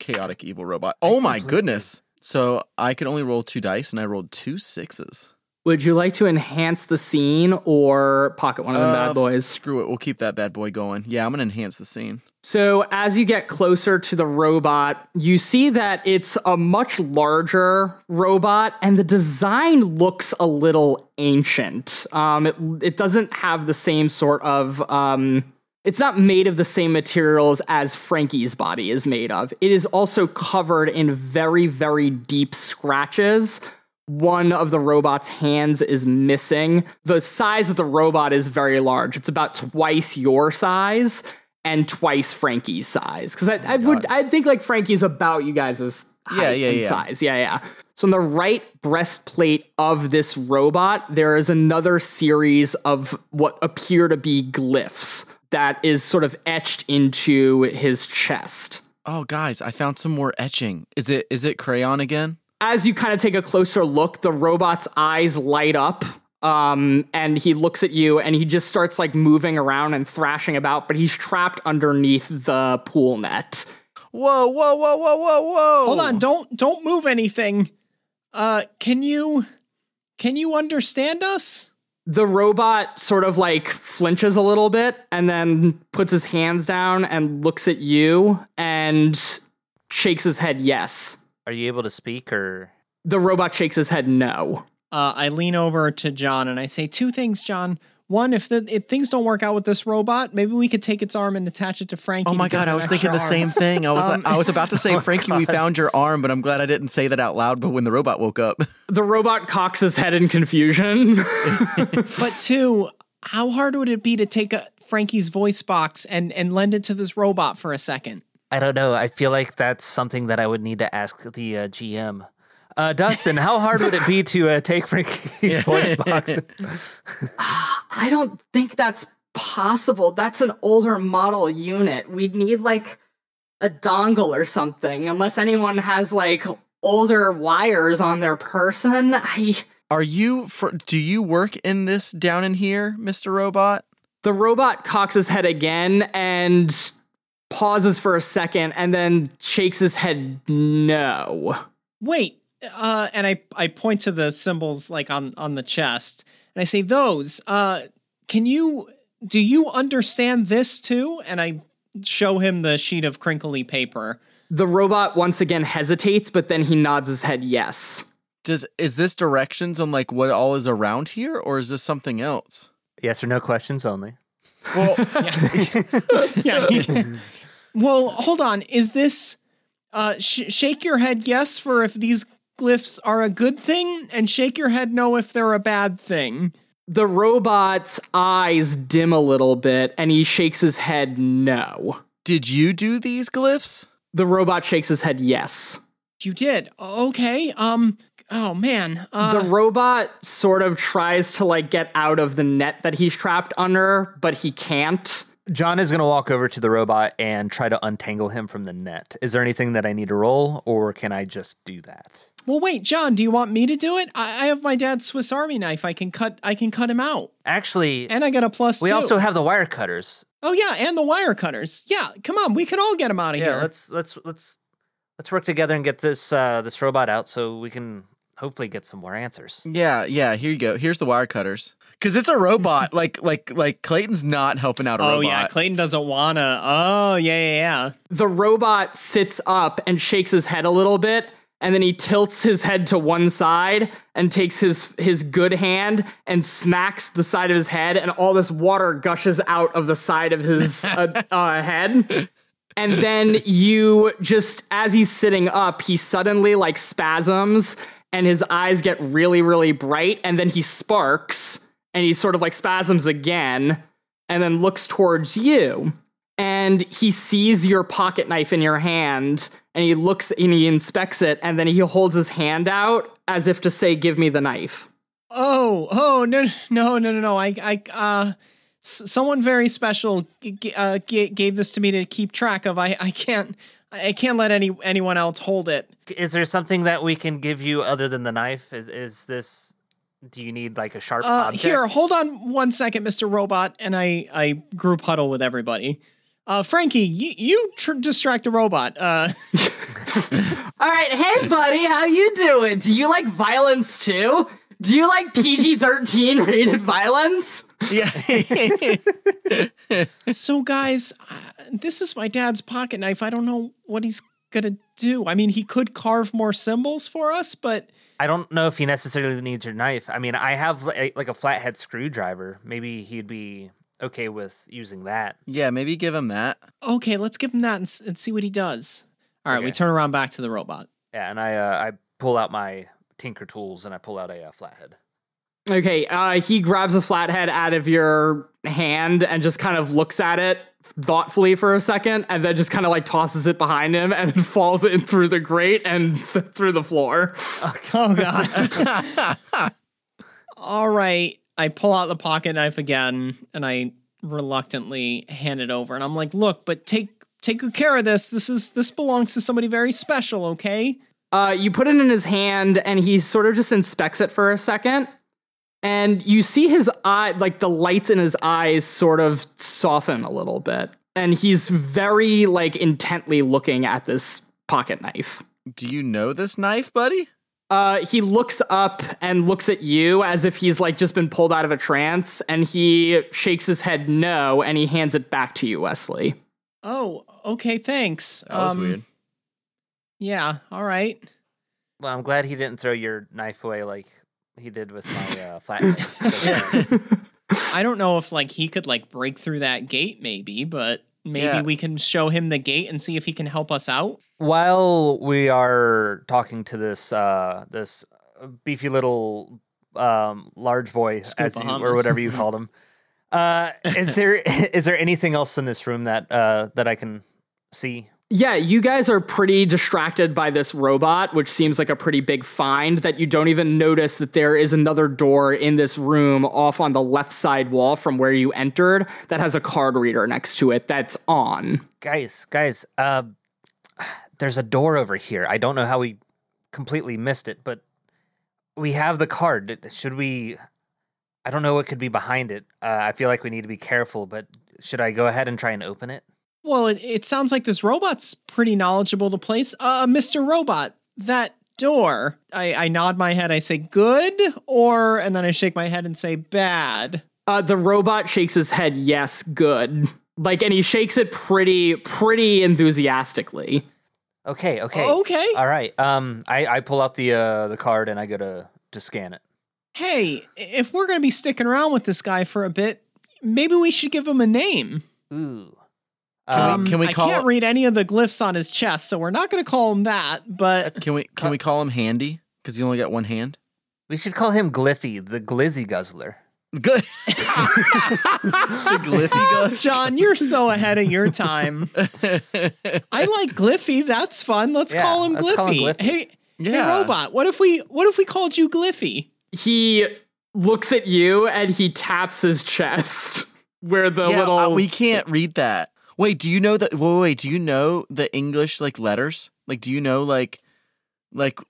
chaotic evil robot. Oh my goodness! So I could only roll two dice, and I rolled two sixes. Would you like to enhance the scene or pocket one of the Uh, bad boys? Screw it. We'll keep that bad boy going. Yeah, I'm gonna enhance the scene. So, as you get closer to the robot, you see that it's a much larger robot, and the design looks a little ancient. Um, it, it doesn't have the same sort of. Um, it's not made of the same materials as Frankie's body is made of. It is also covered in very, very deep scratches. One of the robot's hands is missing. The size of the robot is very large. It's about twice your size and twice Frankie's size. Because I, oh I would, I think like Frankie's about you guys' height Yeah, yeah, yeah. size. Yeah, yeah. So on the right breastplate of this robot, there is another series of what appear to be glyphs that is sort of etched into his chest. Oh, guys, I found some more etching. Is it is it crayon again? As you kind of take a closer look, the robot's eyes light up. Um, and he looks at you and he just starts like moving around and thrashing about, but he's trapped underneath the pool net. Whoa, whoa, whoa, whoa, whoa, whoa! Hold on, don't don't move anything. Uh, can you can you understand us? The robot sort of like flinches a little bit and then puts his hands down and looks at you and shakes his head yes. Are you able to speak or? The robot shakes his head no. Uh, I lean over to John and I say two things, John. One, if the if things don't work out with this robot, maybe we could take its arm and attach it to Frankie. Oh my god, I was thinking the extra same thing. I was Um, I was about to say, Frankie, we found your arm, but I'm glad I didn't say that out loud. But when the robot woke up, The robot cocks his head in confusion. But two, how hard would it be to take a, Frankie's voice box and and lend it to this robot for a second? I don't know. I feel like that's something that I would need to ask the uh, GM. Uh, Dustin, how hard would it be to uh, take Frankie's voice box? I don't think that's possible. That's an older model unit. We'd need like a dongle or something, unless anyone has like older wires on their person. I are you? For, do you work in this down in here, Mister Robot? The robot cocks his head again and pauses for a second and then shakes his head no. Wait, uh, and I I point to the symbols like on on the chest, and I say those. Uh, can you do you understand this too? And I show him the sheet of crinkly paper. The robot once again hesitates, but then he nods his head yes. Does is this directions on like what all is around here, or is this something else? yes or no questions only. Well, yeah. yeah. well, hold on. Is this uh, sh- shake your head yes for if these glyphs are a good thing, and shake your head no if they're a bad thing? The robot's eyes dim a little bit and he shakes his head no. Did you do these glyphs? The robot shakes his head yes. You did. Okay. Um. Oh man. Uh, the robot sort of tries to like get out of the net that he's trapped under, but he can't. John is going to walk over to the robot and try to untangle him from the net. Is there anything that I need to roll, or can I just do that? well, wait, John. Do you want me to do it? I, I have my dad's Swiss Army knife. I can cut. I can cut him out, Actually, and I got a plus. we two. also have the wire cutters. Oh yeah, and the wire cutters. Yeah. Come on, we can all get him out of Yeah, here. let's let's let's let's work together and get this uh, this robot out so we can hopefully get some more answers. Yeah, yeah. Here you go. Here's the wire cutters. Cause it's a robot. like like like Clayton's not helping out a Oh robot. yeah, Clayton doesn't wanna. Oh yeah, yeah, yeah. The robot sits up and shakes his head a little bit, and then he tilts his head to one side and takes his his good hand and smacks the side of his head, and all this water gushes out of the side of his uh, uh, head. and then you just as he's sitting up, he suddenly like spasms and his eyes get really, really bright, and then he sparks and he sort of like spasms again and then looks towards you. And he sees your pocket knife in your hand and he looks and he inspects it and then he holds his hand out as if to say, Give me the knife. Oh, oh no, no, no, no, no! I, I, uh, s- someone very special g- uh, g- gave this to me to keep track of. I, I can't, I can't let any anyone else hold it. Is there something that we can give you other than the knife? Is is this? Do you need like a sharp Uh, object? here, hold on one second, Mister Robot, and I, I group huddle with everybody. Uh, Frankie, you, you tr- distract the robot. Uh, All right, hey buddy, how you doing? Do you like violence too? Do you like PG thirteen rated violence? Yeah. so guys, uh, this is my dad's pocket knife. I don't know what he's gonna do. I mean, he could carve more symbols for us, but. I don't know if he necessarily needs your knife. I mean, I have li- like a flathead screwdriver. Maybe he'd be okay with using that. yeah, maybe give him that. Okay, let's give him that and, s- and see what he does. All right, we turn around back to the robot. Yeah, and I uh, I pull out my tinker tools and I pull out a uh, flathead. Okay, uh, he grabs a flathead out of your hand and just kind of looks at it thoughtfully for a second, and then just kind of like tosses it behind him and falls in through the grate and th- through the floor. Oh god. All right, I pull out the pocket knife again and I reluctantly hand it over and I'm like, "Look, but take take good care of this. This is this belongs to somebody very special, okay?" Uh, you put it in his hand, and he sort of just inspects it for a second, and you see his eye, like the lights in his eyes, sort of soften a little bit, and he's very like intently looking at this pocket knife. Do you know this knife, buddy? Uh, he looks up and looks at you as if he's like just been pulled out of a trance, and he shakes his head no, and he hands it back to you, Wesley. Oh, okay, thanks. That was Um, weird. Yeah, all right. Well, I'm glad he didn't throw your knife away like he did with my uh, flathead. I don't know if like he could like break through that gate maybe, but maybe Yeah. we can show him the gate and see if he can help us out. While we are talking to this uh, this beefy little um, large boy, as you, or whatever you called him, uh, is there is there anything else in this room that uh, that I can see? Yeah, you guys are pretty distracted by this robot, which seems like a pretty big find that you don't even notice that there is another door in this room off on the left side wall from where you entered that has a card reader next to it that's on. Guys, guys, uh, there's a door over here. I don't know how we completely missed it, but we have the card. Should we? I don't know what could be behind it. Uh, I feel like we need to be careful, but should I go ahead and try and open it? Well, it, it sounds like this robot's pretty knowledgeable to place. Uh, Mr. Robot, that door. I, I nod my head. I say good, or and then I shake my head and say bad. Uh, the robot shakes his head, yes, good. Like, and he shakes it pretty, pretty enthusiastically. Okay, okay, Okay. all right. Um, I I pull out the uh the card and I go to to scan it. Hey, if we're gonna be sticking around with this guy for a bit, maybe we should give him a name. Ooh. Can we- Um, can we I can't it- read any of the glyphs on his chest, so we're not gonna call him that. But Can we can we call him Handy? Because he only got one hand. we should call him Gliffy, the Glizzy Guzzler. Good. Gliffy goes. John, you're so ahead of your time. I like Gliffy. That's fun. Let's Yeah, call him let's Gliffy. call him Gliffy. Hey, Yeah. hey, robot. What if we what if we called you Gliffy? He looks at you and he taps his chest where the yeah, little. uh, we can't read that. Wait, do you know that? Wait, wait, do you know the English like letters? Like, do you know like, like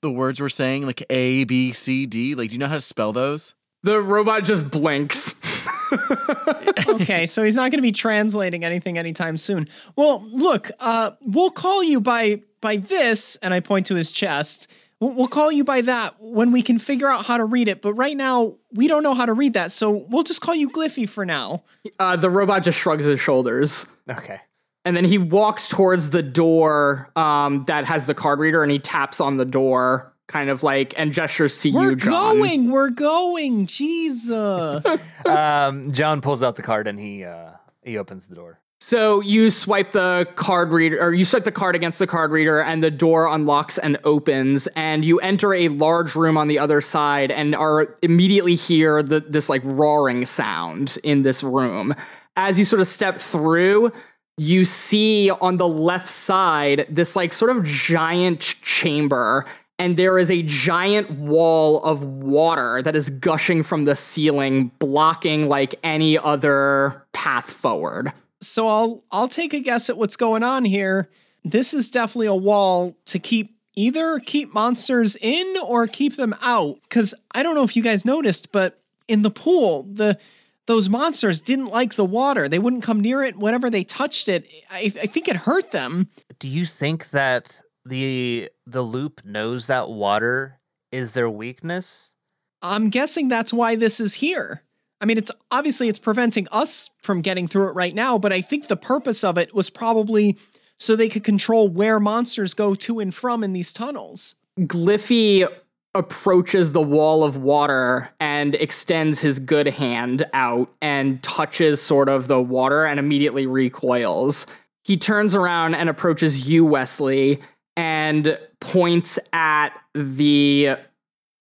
the words we're saying, like A, B, C, D? Like, do you know how to spell those? the robot just blinks. Okay, so he's not going to be translating anything anytime soon. Well, look, uh, we'll call you by by this, and I point to his chest. We'll, we'll call you by that when we can figure out how to read it. But right now, we don't know how to read that, so we'll just call you Gliffy for now. Uh, the robot just shrugs his shoulders. Okay. And then he walks towards the door um, that has the card reader and he taps on the door, kind of like, and gestures to you. We're you, John. going. We're going. Jesus. Um, John pulls out the card and he uh he opens the door. So you swipe the card reader, or you swipe the card against the card reader, and the door unlocks and opens, and you enter a large room on the other side, and are immediately hear the, this like roaring sound in this room. As you sort of step through, you see on the left side this like sort of giant chamber and there is a giant wall of water that is gushing from the ceiling blocking like any other path forward So I'll I'll take a guess at what's going on here. This is definitely a wall to keep either keep monsters in or keep them out. Cause I don't know if you guys noticed, but in the pool, the those monsters didn't like the water. They wouldn't come near it whenever they touched it. I, I think it hurt them. Do you think that the the loop knows that water is their weakness? I'm guessing that's why this is here. I mean, it's obviously it's preventing us from getting through it right now, but I think the purpose of it was probably so they could control where monsters go to and from in these tunnels. Gliffy approaches the wall of water and extends his good hand out and touches sort of the water and immediately recoils. He turns around and approaches you, Wesley, and points at the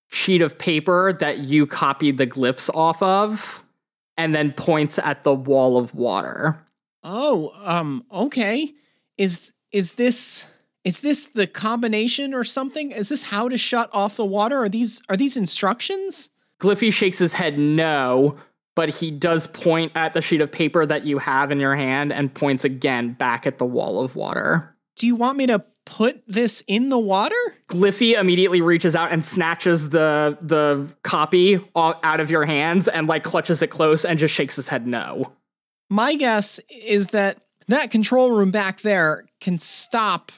sheet of paper that you copied the glyphs off of, and then points at the wall of water. Oh, um, okay. Is is this is this the combination or something? Is this how to shut off the water? Are these are these instructions? Gliffy shakes his head no, but he does point at the sheet of paper that you have in your hand and points again back at the wall of water. Do you want me to put this in the water? Gliffy immediately reaches out and snatches the the copy out of your hands and like clutches it close and just shakes his head no. My guess is that that control room back there can stop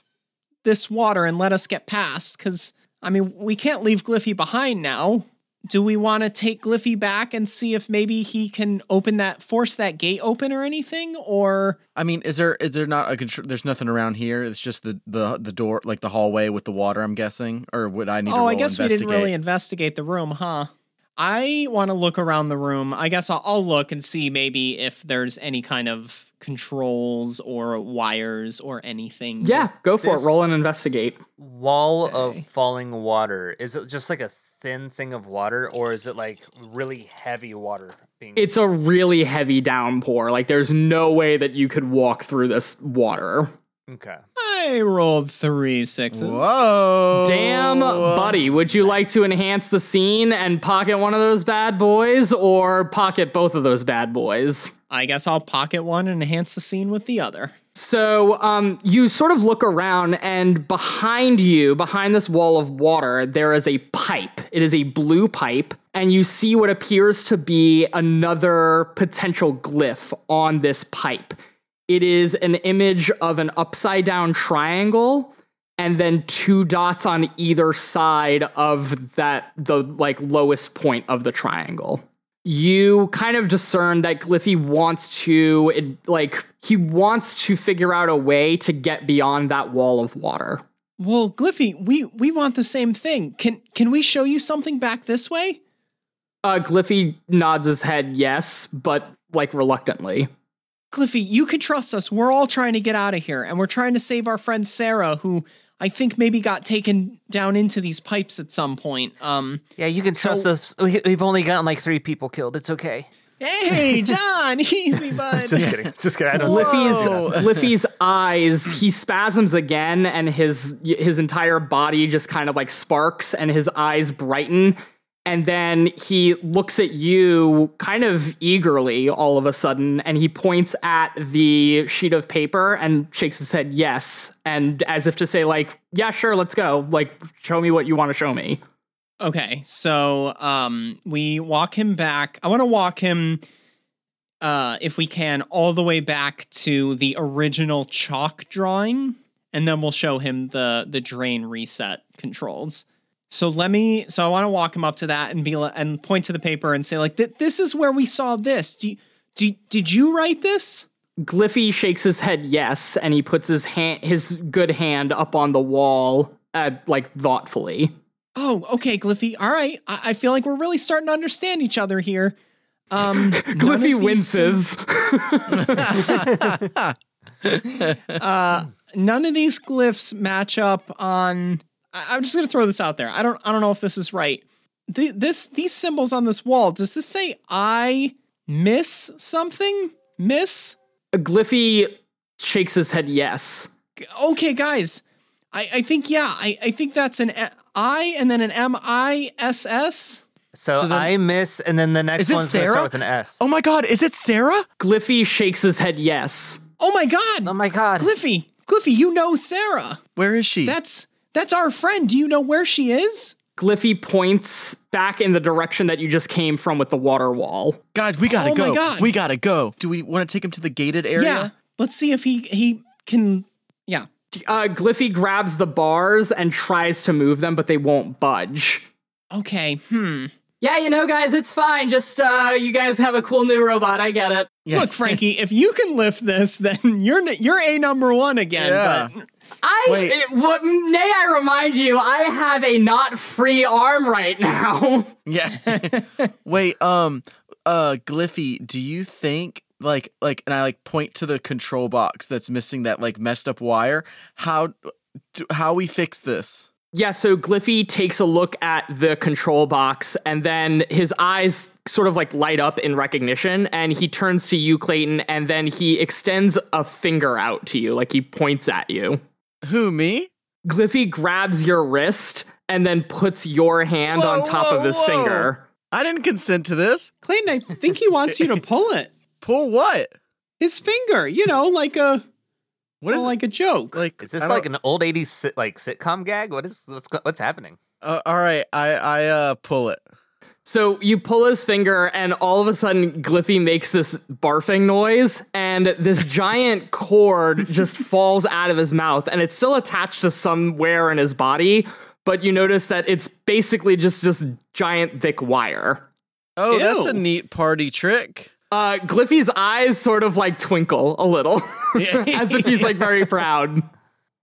this water and let us get past cuz I mean, we can't leave Gliffy behind now. Do we want to take Gliffy back and see if maybe he can open that force that gate open or anything or I mean, is there is there not a control? There's nothing around here. It's just the the the door, like the hallway with the water. I'm guessing, or would I need? to Oh, I guess we didn't really investigate the room, huh? I want to look around the room. I guess I'll, I'll look and see maybe if there's any kind of controls or wires or anything. Yeah, go for This- it. Roll and investigate. Wall Okay. of falling water. Is it just like a thin thing of water, or is it like really heavy water being? It's a really heavy downpour. Like there's no way that you could walk through this water. okay. I rolled three sixes. Whoa! Damn, buddy, would you like to enhance the scene and pocket one of those bad boys or pocket both of those bad boys? I guess I'll pocket one and enhance the scene with the other. So, um, you sort of look around, and behind you, behind this wall of water, there is a pipe. It is a blue pipe, and you see what appears to be another potential glyph on this pipe. It is an image of an upside down triangle and then two dots on either side of that the like lowest point of the triangle you kind of discern that Gliffy wants to it, like he wants to figure out a way to get beyond that wall of water. Well, Gliffy, we we want the same thing. Can can we show you something back this way? Uh Gliffy nods his head yes, but like reluctantly. Gliffy, you can trust us. We're all trying to get out of here, and we're trying to save our friend Sarah, who I think maybe got taken down into these pipes at some point. Um, Yeah, you can trust us. We- We've only gotten like three people killed. It's okay. hey, John, easy bud. Just kidding. Just kidding. I don't Gliffy's Gliffy's eyes, he spasms again and his his entire body just kind of like sparks and his eyes brighten and then he looks at you kind of eagerly all of a sudden and he points at the sheet of paper and shakes his head yes and as if to say like yeah sure let's go like show me what you want to show me Okay, so um we walk him back. I want to walk him uh if we can all the way back to the original chalk drawing and then we'll show him the the drain reset controls. So let me so I want to walk him up to that and be and point to the paper and say like "Th- this is where we saw this. Do you, do did you write this? Gliffy shakes his head yes and he puts his hand his good hand up on the wall uh, like thoughtfully Oh, okay, Gliffy. All right. I, I feel like we're really starting to understand each other here. Um, Gliffy these winces. uh, none of these glyphs match up on. I- I'm just gonna throw this out there. I don't. I don't know if this is right. The, this these symbols on this wall. Does this say I miss something? Miss? Gliffy shakes his head yes. Okay, guys. I, I think yeah. I, I think that's an I and then an M I S S. So, So then- I miss, and then the next Is it one's gonna Sarah? start with an S. Oh my god, is it Sarah? Gliffy shakes his head yes. Oh my God! Oh my god. Gliffy, Gliffy, you know Sarah. Where is she? That's that's our friend. Do you know where she is? Gliffy points back in the direction that you just came from with the water wall. Guys, we gotta Oh my go. God. We gotta go. Do we want to take him to the gated area? Yeah. Let's see if he he can. Yeah. Uh, Gliffy grabs the bars and tries to move them, but they won't budge. Okay. Hmm. Yeah, you know, guys, it's fine. Just uh, you guys have a cool new robot. I get it. Yeah. Look, Frankie, if you can lift this, then you're n- you're a number one again. Yeah. But I Wait. it- what, may I remind you, I have a not free arm right now. Yeah. Wait, um, uh, Gliffy, do you think like like, and I like point to the control box that's missing that like messed up wire? How do, how we fix this? Yeah, so Gliffy takes a look at the control box and then his eyes sort of like light up in recognition and he turns to you, Clayton, and then he extends a finger out to you, like he points at you. Who me? Gliffy grabs your wrist and then puts your hand Whoa, on top whoa, of his whoa. finger. I didn't consent to this. Clayton, I think he wants you to pull it. Pull what? His finger, you know, like a What is well, like a joke. like? Is this like an old '80s sit, like sitcom gag? What is what's what's happening? Uh, all right, I I uh pull it. So you pull his finger, and all of a sudden, Gliffy makes this barfing noise, and this giant cord just falls out of his mouth, and it's still attached to somewhere in his body. But you notice that it's basically just this giant thick wire. Oh, that's a neat party trick. Uh, Gliffy's eyes sort of like twinkle a little, as if he's like very proud.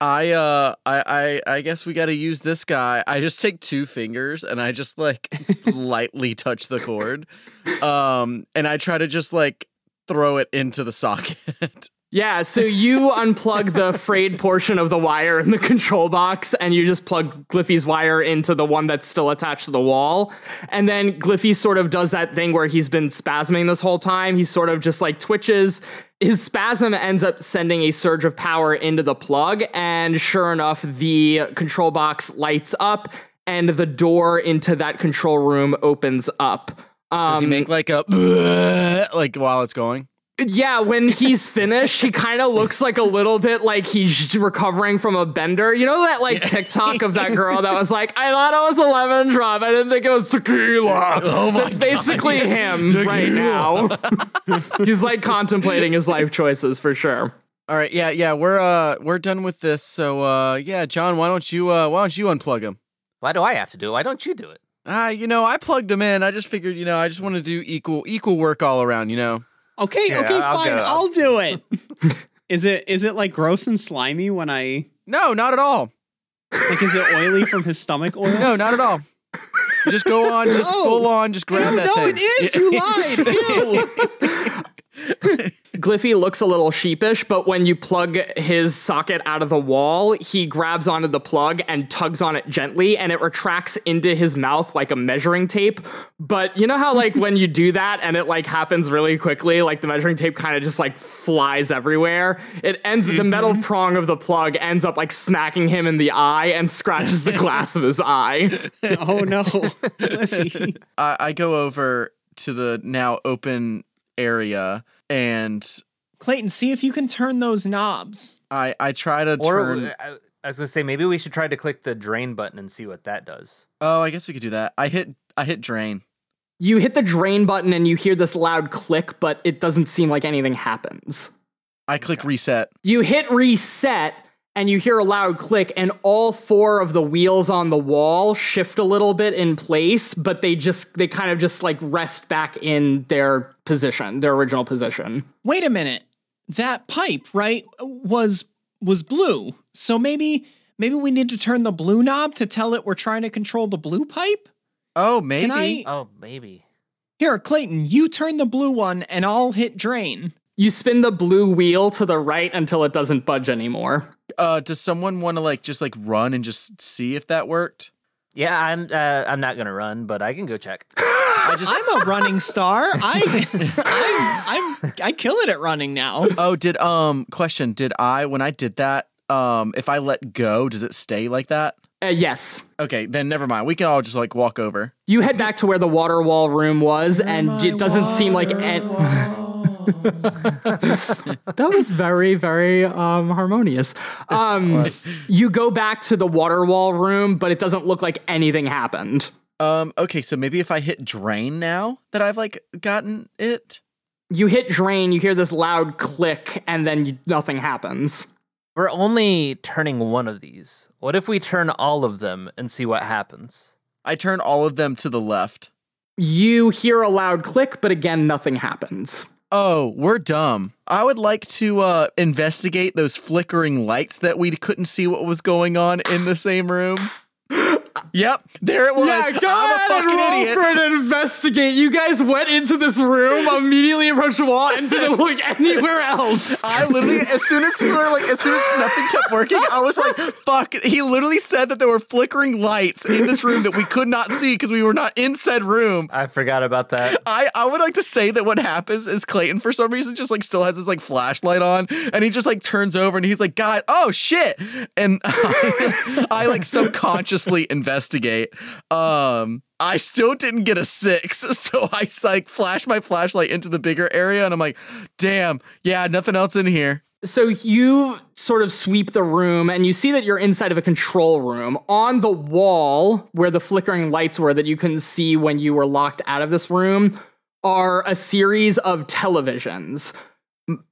I uh I I I guess we got to use this guy. I just take two fingers and I just like lightly touch the cord. Um and I try to just like throw it into the socket. Yeah, so you unplug the frayed portion of the wire in the control box and you just plug Gliffy's wire into the one that's still attached to the wall. And then Gliffy sort of does that thing where he's been spasming this whole time. He sort of just like twitches. His spasm ends up sending a surge of power into the plug. And sure enough, the control box lights up and the door into that control room opens up. Um, Does he make like a like while it's going? Yeah, when he's finished, he kind of looks like a little bit like he's recovering from a bender. You know that like TikTok of that girl that was like, I thought it was a lemon drop. I didn't think it was tequila. Oh my That's basically God. him right now. he's like contemplating his life choices for sure. All right, yeah, yeah, we're uh we're done with this. So uh yeah, John, why don't you uh why don't you unplug him? Why do I have to do it? Why don't you do it? Ah, you know, I plugged him in. I just figured, you know, I just want to do equal equal work all around, you know. Okay, Yeah, okay, I'll fine. I'll do it. is it is it like gross and slimy when I No, not at all. like is it oily from his stomach oil? No, not at all. Just go on, just No. full on, just grab Ew, that no, thing. it is. You lied. Ew. Gliffy looks a little sheepish, but when you plug his socket out of the wall, he grabs onto the plug and tugs on it gently, and it retracts into his mouth like a measuring tape. But you know how, like, when you do that and it like happens really quickly, like the measuring tape kind of just like flies everywhere. It ends the metal mm-hmm. prong of the plug ends up like smacking him in the eye and scratches the glass of his eye. Oh no, Gliffy. I, I go over to the now open area and Clayton, see if you can turn those knobs. I I try to Or turn. I, I was gonna say maybe we should try to click the drain button and see what that does. Oh, I guess we could do that. I hit I hit drain. You hit the drain button and you hear this loud click, but it doesn't seem like anything happens. I click reset. You hit reset and you hear a loud click, and all four of the wheels on the wall shift a little bit in place, but they just, they kind of just like rest back in their position, their original position. Wait a minute. That pipe, right, was was blue. So maybe maybe we need to turn the blue knob to tell it we're trying to control the blue pipe. Oh, maybe. I? Oh, maybe. Here, Clayton, you turn the blue one and I'll hit drain. You spin the blue wheel to the right until it doesn't budge anymore. Uh, does someone want to like just like run and just see if that worked? Yeah, I'm. Uh, I'm not gonna run, but I can go check. I just I'm a running star. I, I I'm I kill it at running now. oh, did um question? Did I when I did that? Um, if I let go, does it stay like that? Uh, yes. Okay, then never mind. We can all just like walk over. You head back to where the water wall room was, and it doesn't seem like an- that was very, very um, harmonious. Um, you go back to the water wall room, but it doesn't look like anything happened. Um, okay, so maybe if I hit drain now that I've like gotten it. You hit drain, you hear this loud click, and then you, nothing happens. We're only turning one of these. What if we turn all of them and see what happens? I turn all of them to the left. You hear a loud click, but again, nothing happens. Oh, we're dumb. I would like to uh, investigate those flickering lights that we couldn't see what was going on in the same room. Yep, there it was. Yeah, go I'm a ahead and roll idiot. for an investigate. You guys went into this room, immediately approached the wall, and didn't look anywhere else. I literally, as soon as we were like, as soon as nothing kept working, I was like, fuck. He literally said that there were flickering lights in this room that we could not see because we were not in said room. I forgot about that. I, I would like to say that what happens is Clayton, for some reason, just like still has his like flashlight on and he just like turns over and he's like, God, oh shit. And I, I like subconsciously investigate. Um, I still didn't get a six. So I like flash my flashlight into the bigger area and I'm like, damn, yeah, nothing else in here. So you sort of sweep the room and you see that you're inside of a control room. On the wall where the flickering lights were that you couldn't see when you were locked out of this room are a series of televisions.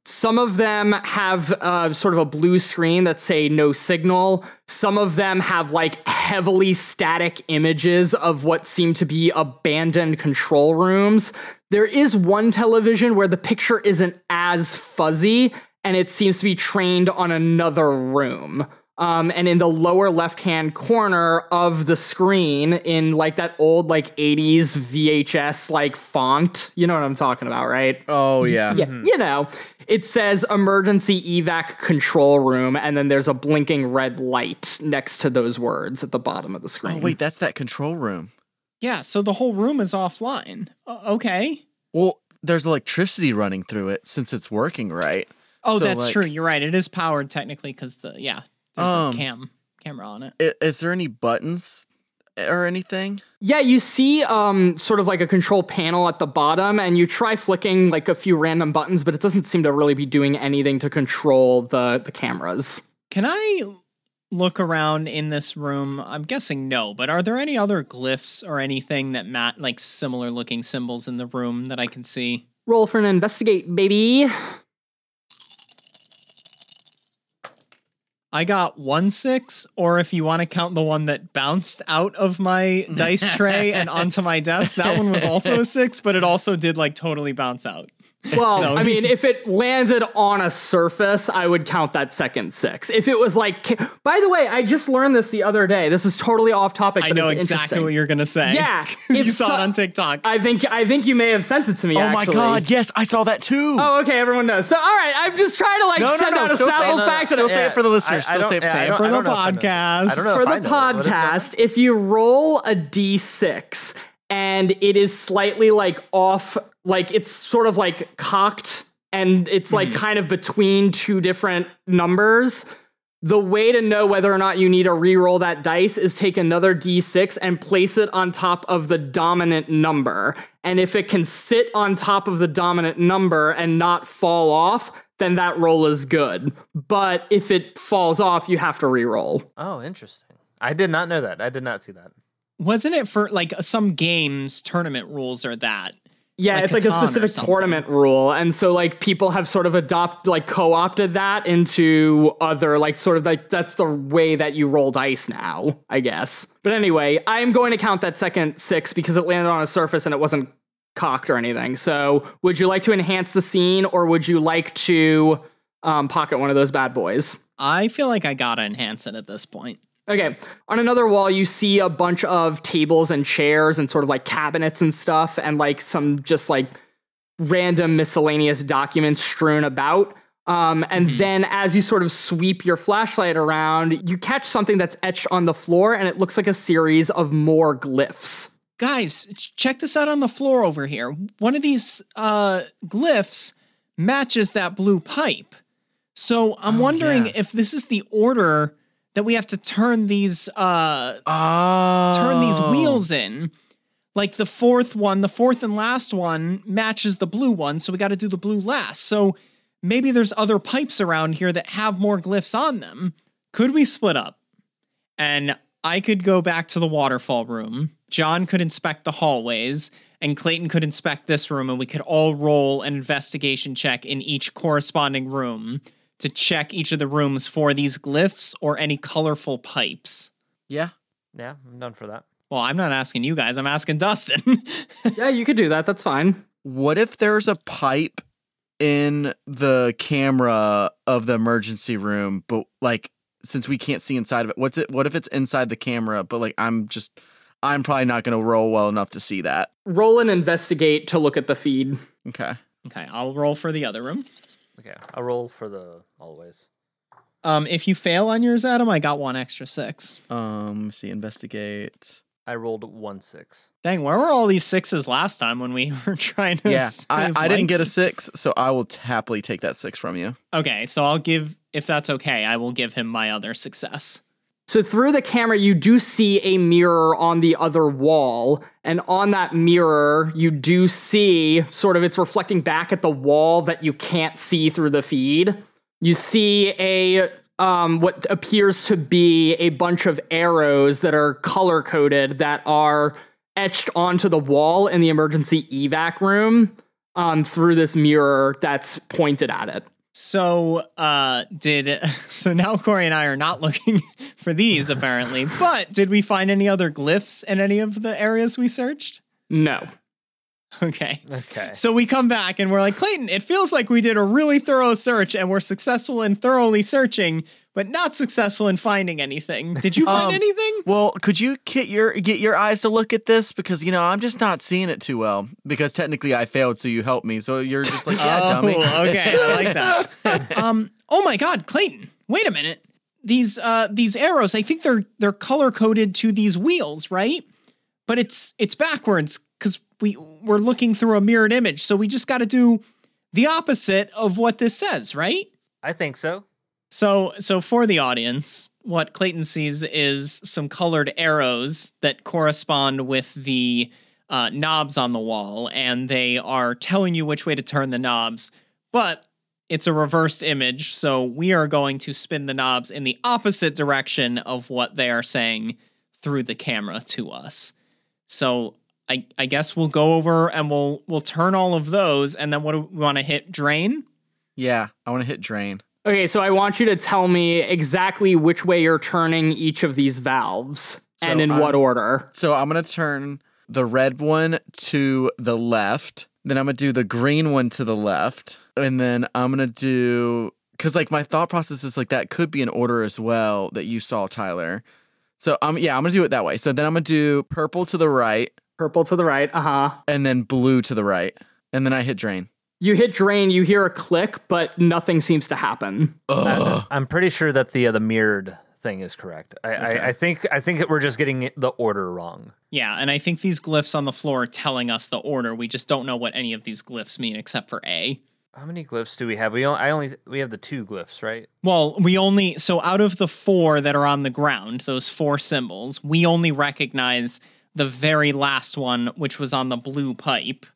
Some of them have uh, sort of a blue screen that say no signal. Some of them have like heavily static images of what seem to be abandoned control rooms. There is one television where the picture isn't as fuzzy and it seems to be trained on another room. Um, and in the lower left hand corner of the screen, in like that old like 80s VHS like font, you know what I'm talking about, right? Oh, yeah. Yeah, you know, it says emergency evac control room, and then there's a blinking red light next to those words at the bottom of the screen. Oh, wait, that's that control room. Yeah, so the whole room is offline. Uh, okay. Well, there's electricity running through it since it's working right. Oh, So, that's like- true. You're right. It is powered technically because the yeah, there's Um, a cam camera on it. Is, Is there any buttons or anything? Yeah, you see um sort of like a control panel at the bottom and you try flicking like a few random buttons but it doesn't seem to really be doing anything to control the the cameras. Can I look around in this room? I'm guessing no, but are there any other glyphs or anything that mat like similar looking symbols in the room that I can see? Roll for an investigate, baby. I got one six, or if you want to count the one that bounced out of my dice tray and onto my desk, that one was also a six, but it also did like totally bounce out. Well, So- I mean, if it landed on a surface, I would count that second six. If it was like, by the way, I just learned this the other day. This is totally off topic. I know it's exactly what you're gonna say. Yeah, you saw so- it on TikTok. I think I think you may have sent it to me. Oh my god, yes, I saw that too. Oh, okay, everyone knows. So, all right, I'm just trying to like No, no, send no, out a still say sample the- fact. still say it for the listeners. I- I Still say it yeah, say I it don't- for the don't know if I know. podcast. I don't know for the I know. What is that? podcast, if you roll a d6 and it is slightly like off, like it's sort of like cocked and it's like Mm-hmm. kind of between two different numbers. The way to know whether or not you need to re-roll that dice is take another d6 and place it on top of the dominant number. And if it can sit on top of the dominant number and not fall off, then that roll is good. But if it falls off, you have to re-roll. Oh, interesting. I did not know that. I did not see that. Wasn't it for like some games tournament rules are that? Yeah, Like it's like a specific tournament rule, and so like people have sort of adopt like co-opted that into other like sort of like that's the way that you roll dice now, I guess. But anyway, I'm going to count that second six because it landed on a surface and it wasn't cocked or anything. So, would you like to enhance the scene, or would you like to um, pocket one of those bad boys? I feel like I gotta enhance it at this point. Okay. On another wall, you see a bunch of tables and chairs and sort of like cabinets and stuff, and like some just like random miscellaneous documents strewn about. Um, and then as you sort of sweep your flashlight around, you catch something that's etched on the floor, and it looks like a series of more glyphs. Guys, check this out on the floor over here. One of these uh, glyphs matches that blue pipe. So I'm wondering yeah. if this is the order that we have to turn these uh, Oh. turn these wheels in. Like the fourth one, the fourth and last one matches the blue one, so we got to do the blue last. So maybe there's other pipes around here that have more glyphs on them. Could we split up? And I could go back to the waterfall room. John could inspect the hallways, and Clayton could inspect this room, and we could all roll an investigation check in each corresponding room to check each of the rooms for these glyphs or any colorful pipes. Yeah. Yeah, I'm done for that. Well, I'm not asking you guys, I'm asking Dustin. Yeah, you could do that. That's fine. What if there's a pipe in the camera of the emergency room, but like since we can't see inside of it, what's it? What if it's inside the camera, but like I'm just, I'm probably not going to roll well enough to see that. Roll and investigate to look at the feed. Okay. okay, I'll roll for the other room. Okay, I'll roll for the always. Um, if you fail on yours, Adam, I got one extra six. Um. see. Investigate. I rolled one six. Dang, where were all these sixes last time when we were trying to? Yeah. I, save I didn't get a six, so I will happily take that six from you. Okay, so I'll give, if that's okay, I will give him my other success. So through the camera, you do see a mirror on the other wall, and on that mirror, you do see sort of it's reflecting back at the wall that you can't see through the feed. You see a um, what appears to be a bunch of arrows that are color coded that are etched onto the wall in the emergency evac room um, through this mirror that's pointed at it. So, uh, did so now Cory and I are not looking for these apparently, but did we find any other glyphs in any of the areas we searched? No. Okay. Okay. So we come back and we're like, Clayton, it feels like we did a really thorough search and we're successful in thoroughly searching, but not successful in finding anything. Did you find Um, anything? Well, could you get your get your eyes to look at this because you know I'm just not seeing it too well because technically I failed, so you helped me. So you're just like, yeah, dummy. Oh, okay, I like that. um, oh my God, Clayton, wait a minute. These uh these arrows, I think they're they're color coded to these wheels, right? But it's it's backwards because we we're looking through a mirrored image, so we just got to do the opposite of what this says, right? I think so. So so for the audience, what Clayton sees is some colored arrows that correspond with the uh, knobs on the wall, and they are telling you which way to turn the knobs. But it's a reversed image, so we are going to spin the knobs in the opposite direction of what they are saying through the camera to us. So I I guess we'll go over and we'll we'll turn all of those, and then what do we want to hit? Drain. Yeah, I want to hit drain. Okay, so I want you to tell me exactly which way you're turning each of these valves So and in what I'm- order. So I'm gonna turn the red one to the left. Then I'm gonna do the green one to the left, and then I'm gonna do because like my thought process is like that could be an order as well that you saw, Tyler. So um yeah, I'm gonna do it that way. So then I'm gonna do purple to the right, Purple to the right, uh huh. and then blue to the right, and then I hit drain. You hit drain, you hear a click, but nothing seems to happen. I'm pretty sure that the uh, the mirrored thing is correct. I, I, I think I think we're just getting the order wrong. Yeah, and I think these glyphs on the floor are telling us the order. We just don't know what any of these glyphs mean except for A. How many glyphs do we have? We only, I only we have the two glyphs, right? Well, we only so out of the four that are on the ground, those four symbols, we only recognize the very last one, which was on the blue pipe.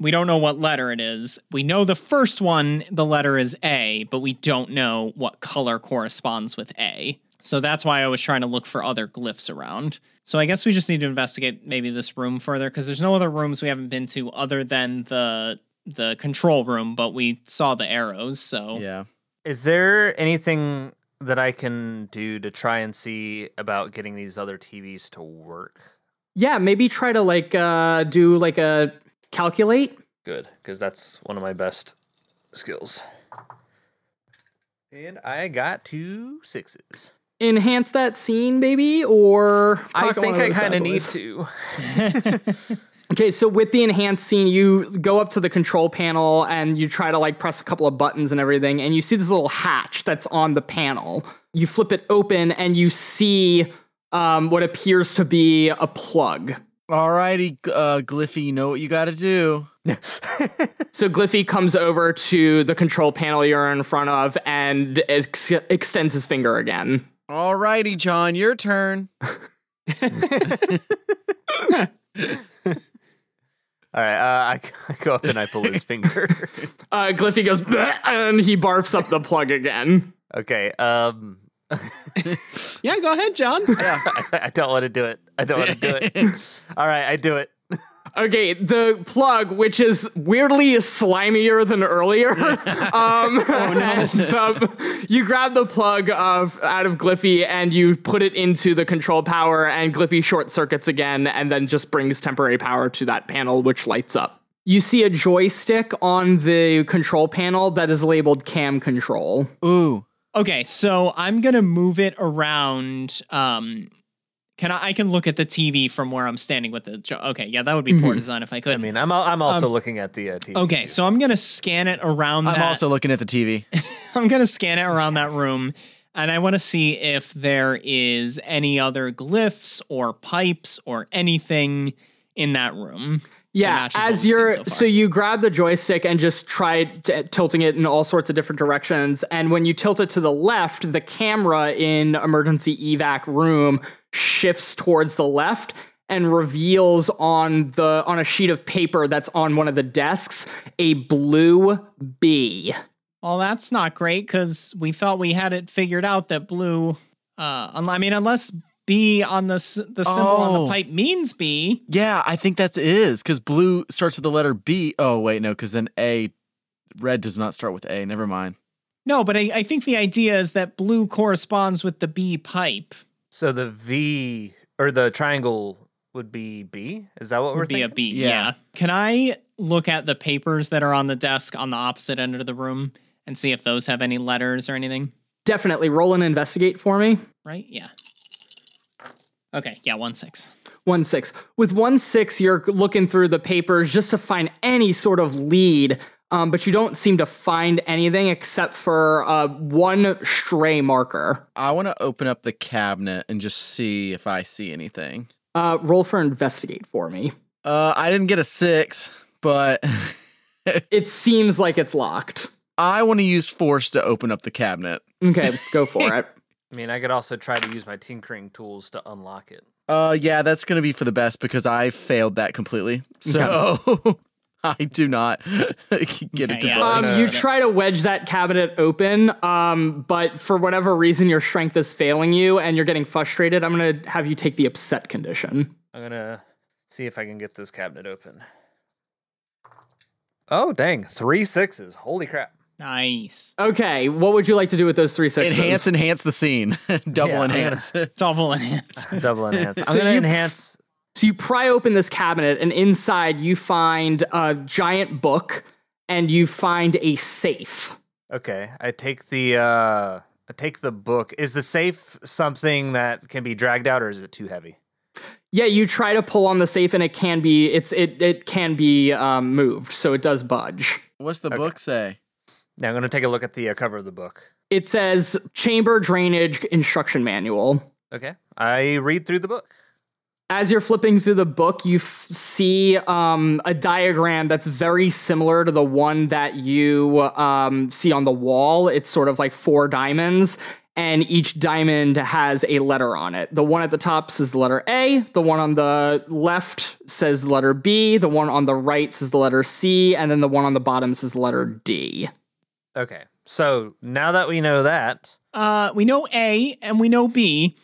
We don't know what letter it is. We know the first one, the letter is A, but we don't know what color corresponds with A. So that's why I was trying to look for other glyphs around. So I guess we just need to investigate maybe this room further because there's no other rooms we haven't been to other than the the control room, but we saw the arrows, so Yeah. Is there anything that I can do to try and see about getting these other TVs to work? Yeah, maybe try to like uh do like a calculate. Good, because that's one of my best skills. And I got two sixes. enhance that scene, baby? Or I think I kind of need to. Okay, so with the enhanced scene, you go up to the control panel and you try to like press a couple of buttons and everything, and you see this little hatch that's on the panel. You flip it open and you see um, what appears to be a plug. Alrighty, uh, Gliffy, you know what you got to do. So Gliffy comes over to the control panel you're in front of and ex- extends his finger again. Alrighty, John, your turn. All right, uh, I, I go up and I pull his finger. Uh, Gliffy goes "Bleh," and he barfs up the plug again. okay, um, Yeah, go ahead, John. I, I don't want to do it. I don't want to do it. All right, I do it. Okay, the plug, which is weirdly slimier than earlier. um, so you grab the plug of out of Gliffy and you put it into the control power, and Gliffy short circuits again, and then just brings temporary power to that panel, which lights up. You see a joystick on the control panel that is labeled cam control. Ooh. Okay, so I'm gonna move it around. Um, can I? I can look at the TV from where I'm standing with the. jo- Okay, yeah, that would be poor design if I could. I mean, I'm I'm also looking at the uh, TV. okay, so I'm gonna scan it around. I'm that. also looking at the TV. I'm gonna scan it around that room, and I want to see if there is any other glyphs or pipes or anything in that room. Yeah, as you're so so, you grab the joystick and just try t- tilting it in all sorts of different directions. And when you tilt it to the left, the camera in emergency evac room shifts towards the left and reveals on the on a sheet of paper that's on one of the desks a blue bee. Well, that's not great because we thought we had it figured out that blue. Uh, I mean, unless B on the the symbol on Oh. the pipe means B. Yeah, I think that is because blue starts with the letter B. Oh, wait, no, because then A, red does not start with A. Never mind. No, but I, I think the idea is that blue corresponds with the B pipe. So the V or the triangle would be B. Is that what we're Would be a thinking? B. Yeah. Yeah. Can I look at the papers that are on the desk on the opposite end of the room and see if those have any letters or anything? Definitely roll and investigate for me. Right? Yeah. Okay. Yeah. One six. One six. With one six, you're looking through the papers just to find any sort of lead, um, but you don't seem to find anything except for uh, one stray marker. I want to open up the cabinet and just see if I see anything. Uh, roll for investigate for me. Uh, I didn't get a six, but It seems like it's locked. I want to use force to open up the cabinet. Okay, go for it. I mean, I could also try to use my tinkering tools to unlock it. Uh, yeah, that's gonna be for the best because I failed that completely. So I do not get it to yeah. budge. Um, you try to wedge that cabinet open, um, but for whatever reason, your strength is failing you and you're getting frustrated. I'm going to have you take the upset condition. I'm gonna see if I can get this cabinet open. Oh dang, three sixes! Holy crap! Nice. Okay, what would you like to do with those three sixes? enhance, enhance the scene. Double Yeah, I'm enhance. Double enhance. Double enhance. I'm So gonna you- enhance. So you pry open this cabinet, and inside you find a giant book, and you find a safe. Okay, I take the uh, I take the book. Is the safe something that can be dragged out, or is it too heavy? Yeah, you try to pull on the safe, and it can be it's it it can be um, moved, so it does budge. What's the book say? Now I'm gonna take a look at the uh, cover of the book. It says chamber drainage instruction manual. Okay, I read through the book. As you're flipping through the book, you f- see um, a diagram that's very similar to the one that you um, see on the wall. It's sort of like four diamonds, and each diamond has a letter on it. The one at the top says the letter A, the one on the left says the letter B, the one on the right says the letter C, and then the one on the bottom says the letter D. Okay, so now that we know that, Uh, we know A and we know B.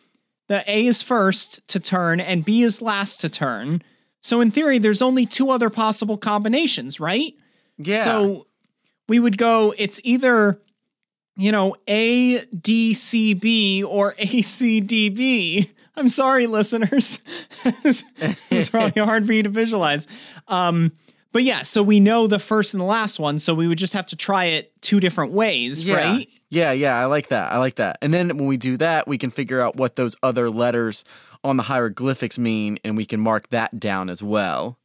The A is first to turn and B is last to turn. So in theory, there's only two other possible combinations, right? Yeah. So we would go, it's either, you know, A, D, C, B or A, C, D, B. I'm sorry, listeners. it's probably hard for you to visualize. Um, But yeah, so we know the first and the last one, so we would just have to try it two different ways, Yeah. right? Yeah, yeah, I like that. I like that. And then when we do that, we can figure out what those other letters on the hieroglyphics mean, and we can mark that down as well.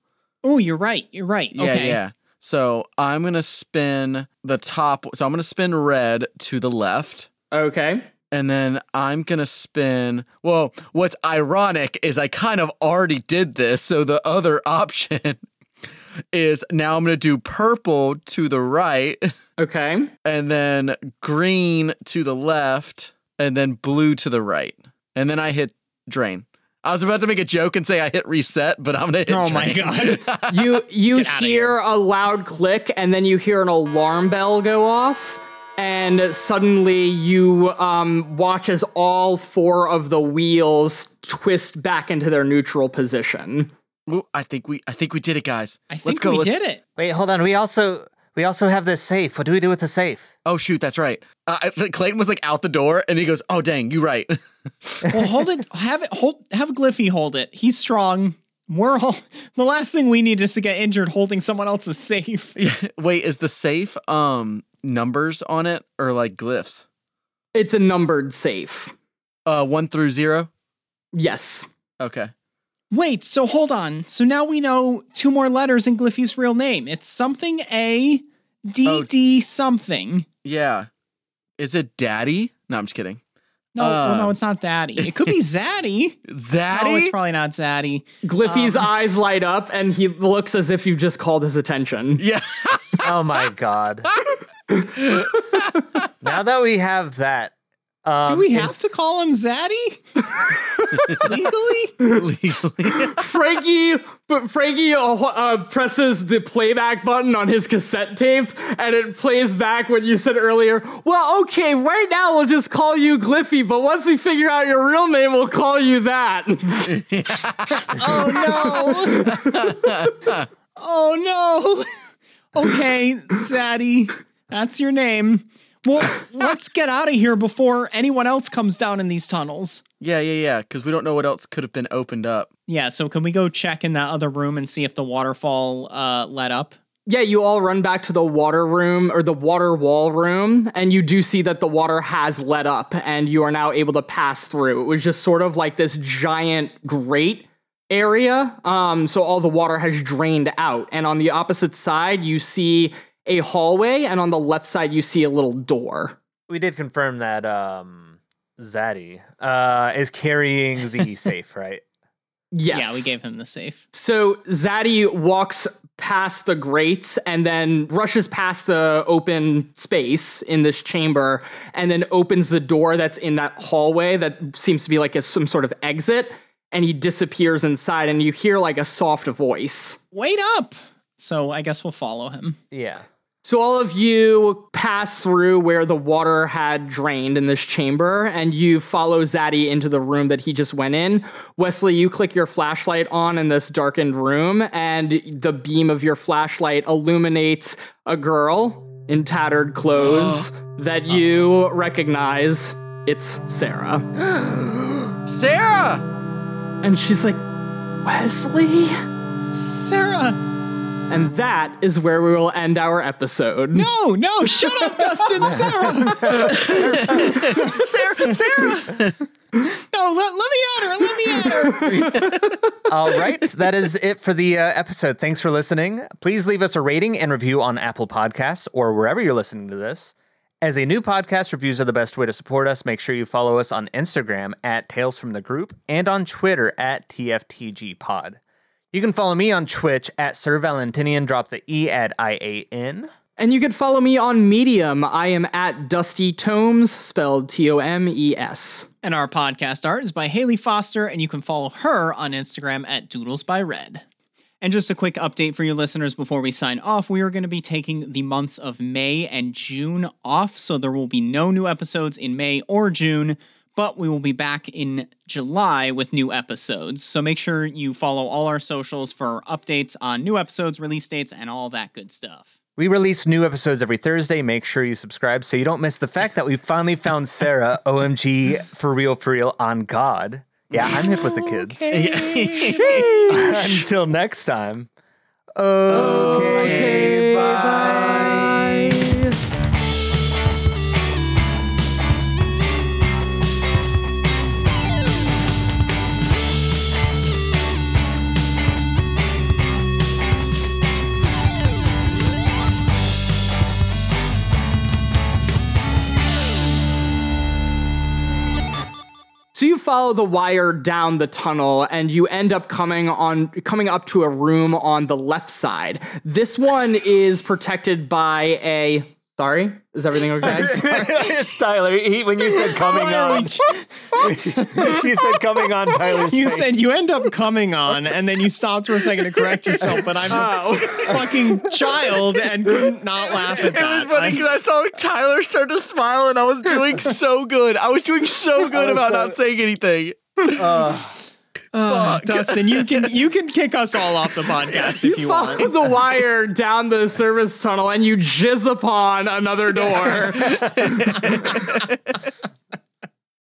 Oh, you're right. You're right. Yeah, okay. yeah. So I'm gonna spin the top. So I'm gonna spin red to the left. Okay. And then I'm gonna spin. Well, what's ironic is I kind of already did this. So the other option is now I'm gonna do purple to the right, Okay. and then green to the left, and then blue to the right. And then I hit drain. I was about to make a joke and say I hit reset, but I'm gonna hit Oh my god. You you Get hear a loud click and then you hear an alarm bell go off and suddenly you um, watch as all four of the wheels twist back into their neutral position. Ooh, I think we I think we did it, guys. I think Let's go. we Let's- did it. Wait, hold on. We also we also have this safe. What do we do with the safe? Oh shoot, that's right. Uh, Clayton was like out the door, and he goes, "Oh dang, you right." Well, hold it. Have it. Hold. Have Gliffy hold it. He's strong. We're all. The last thing we need is to get injured holding someone else's safe. Yeah. Wait, is the safe um numbers on it or like glyphs? It's a numbered safe. Uh, one through zero. Yes. Okay. Wait. So hold on. So now we know two more letters in Gliffy's real name. It's something A D Oh. Something. Yeah. Is it Daddy? No, I'm just kidding. No, well, no, Uh. it's not Daddy. It could be Zaddy. Zaddy. No, it's probably not Zaddy. Gliffy's eyes light up and he looks as if you've just called his attention. yeah. Oh my god. now that we have that, um, Do we have is- to call him Zaddy? Legally? Legally. Frankie, but Frankie uh, uh, presses the playback button on his cassette tape, and it plays back what you said earlier. Well, okay, right now we'll just call you Gliffy, but once we figure out your real name, we'll call you that. Oh no! oh no! Okay, Zaddy, that's your name. Well, let's get out of here before anyone else comes down in these tunnels. yeah, yeah, yeah. Because we don't know what else could have been opened up. Yeah, so can we go check in that other room and see if the waterfall uh, let up? yeah, you all run back to the water room or the water wall room, and you do see that the water has let up, and you are now able to pass through. It was just sort of like this giant grate area. Um, so all the water has drained out. And on the opposite side, you see a hallway, and on the left side, you see a little door. we did confirm that um, Zaddy uh, is carrying the safe, right? Yes. Yeah, we gave him the safe. So Zaddy walks past the grates and then rushes past the open space in this chamber and then opens the door that's in that hallway that seems to be like a, some sort of exit and he disappears inside and you hear like a soft voice. Wait up! So I guess we'll follow him. Yeah. So all of you pass through where the water had drained in this chamber, and you follow Zaddy into the room that he just went in. Wesley, you click your flashlight on in this darkened room, and the beam of your flashlight illuminates a girl in tattered clothes that you recognize. It's Sarah. Sarah. And she's like, Wesley? Sarah! And that is where we will end our episode. No, no, shut up, Dustin! Sarah! Sarah. Sarah. No, let, let me at her! Let me at her! All right, that is it for the uh, episode. Thanks for listening. Please leave us a rating and review on Apple Podcasts or wherever you're listening to this. As a new podcast, reviews are the best way to support us. Make sure you follow us on Instagram at Tales from the Group and on Twitter at TFTGPod. You can follow me on Twitch at Sir Valentinian. Drop the E at I A N. And you can follow me on Medium. I am at Dusty Tomes, spelled T O M E S. And our podcast art is by Hayley Foster, and you can follow her on Instagram at Doodles by Red. And just a quick update for you listeners before we sign off we are going to be taking the months of May and June off, so there will be no new episodes in May or June, but we will be back in July with new episodes. So make sure you follow all our socials for updates on new episodes, release dates, and all that good stuff. We release new episodes every Thursday. Make sure you subscribe so you don't miss the fact that we finally found Sarah, OMG, for real, for real, on God. Yeah, I'm hip with the oh, kids. Until next time, Okay, bye. Follow the wire down the tunnel and you end up coming on coming up to a room on the left side. This one is protected by a Sorry? Is everything okay? it's Tyler. He, when you said coming on, you said coming on Tyler. You face. said you end up coming on, and then you stopped for a second to correct yourself. But I'm Oh. a fucking child and couldn't not laugh at It was funny because I saw Tyler start to smile and I was doing so good. I was doing so good was about so- not saying anything. Uh, Uh, Dustin, you can you can kick us all off the podcast if you follow want. the wire down the service tunnel and you jizz upon another door.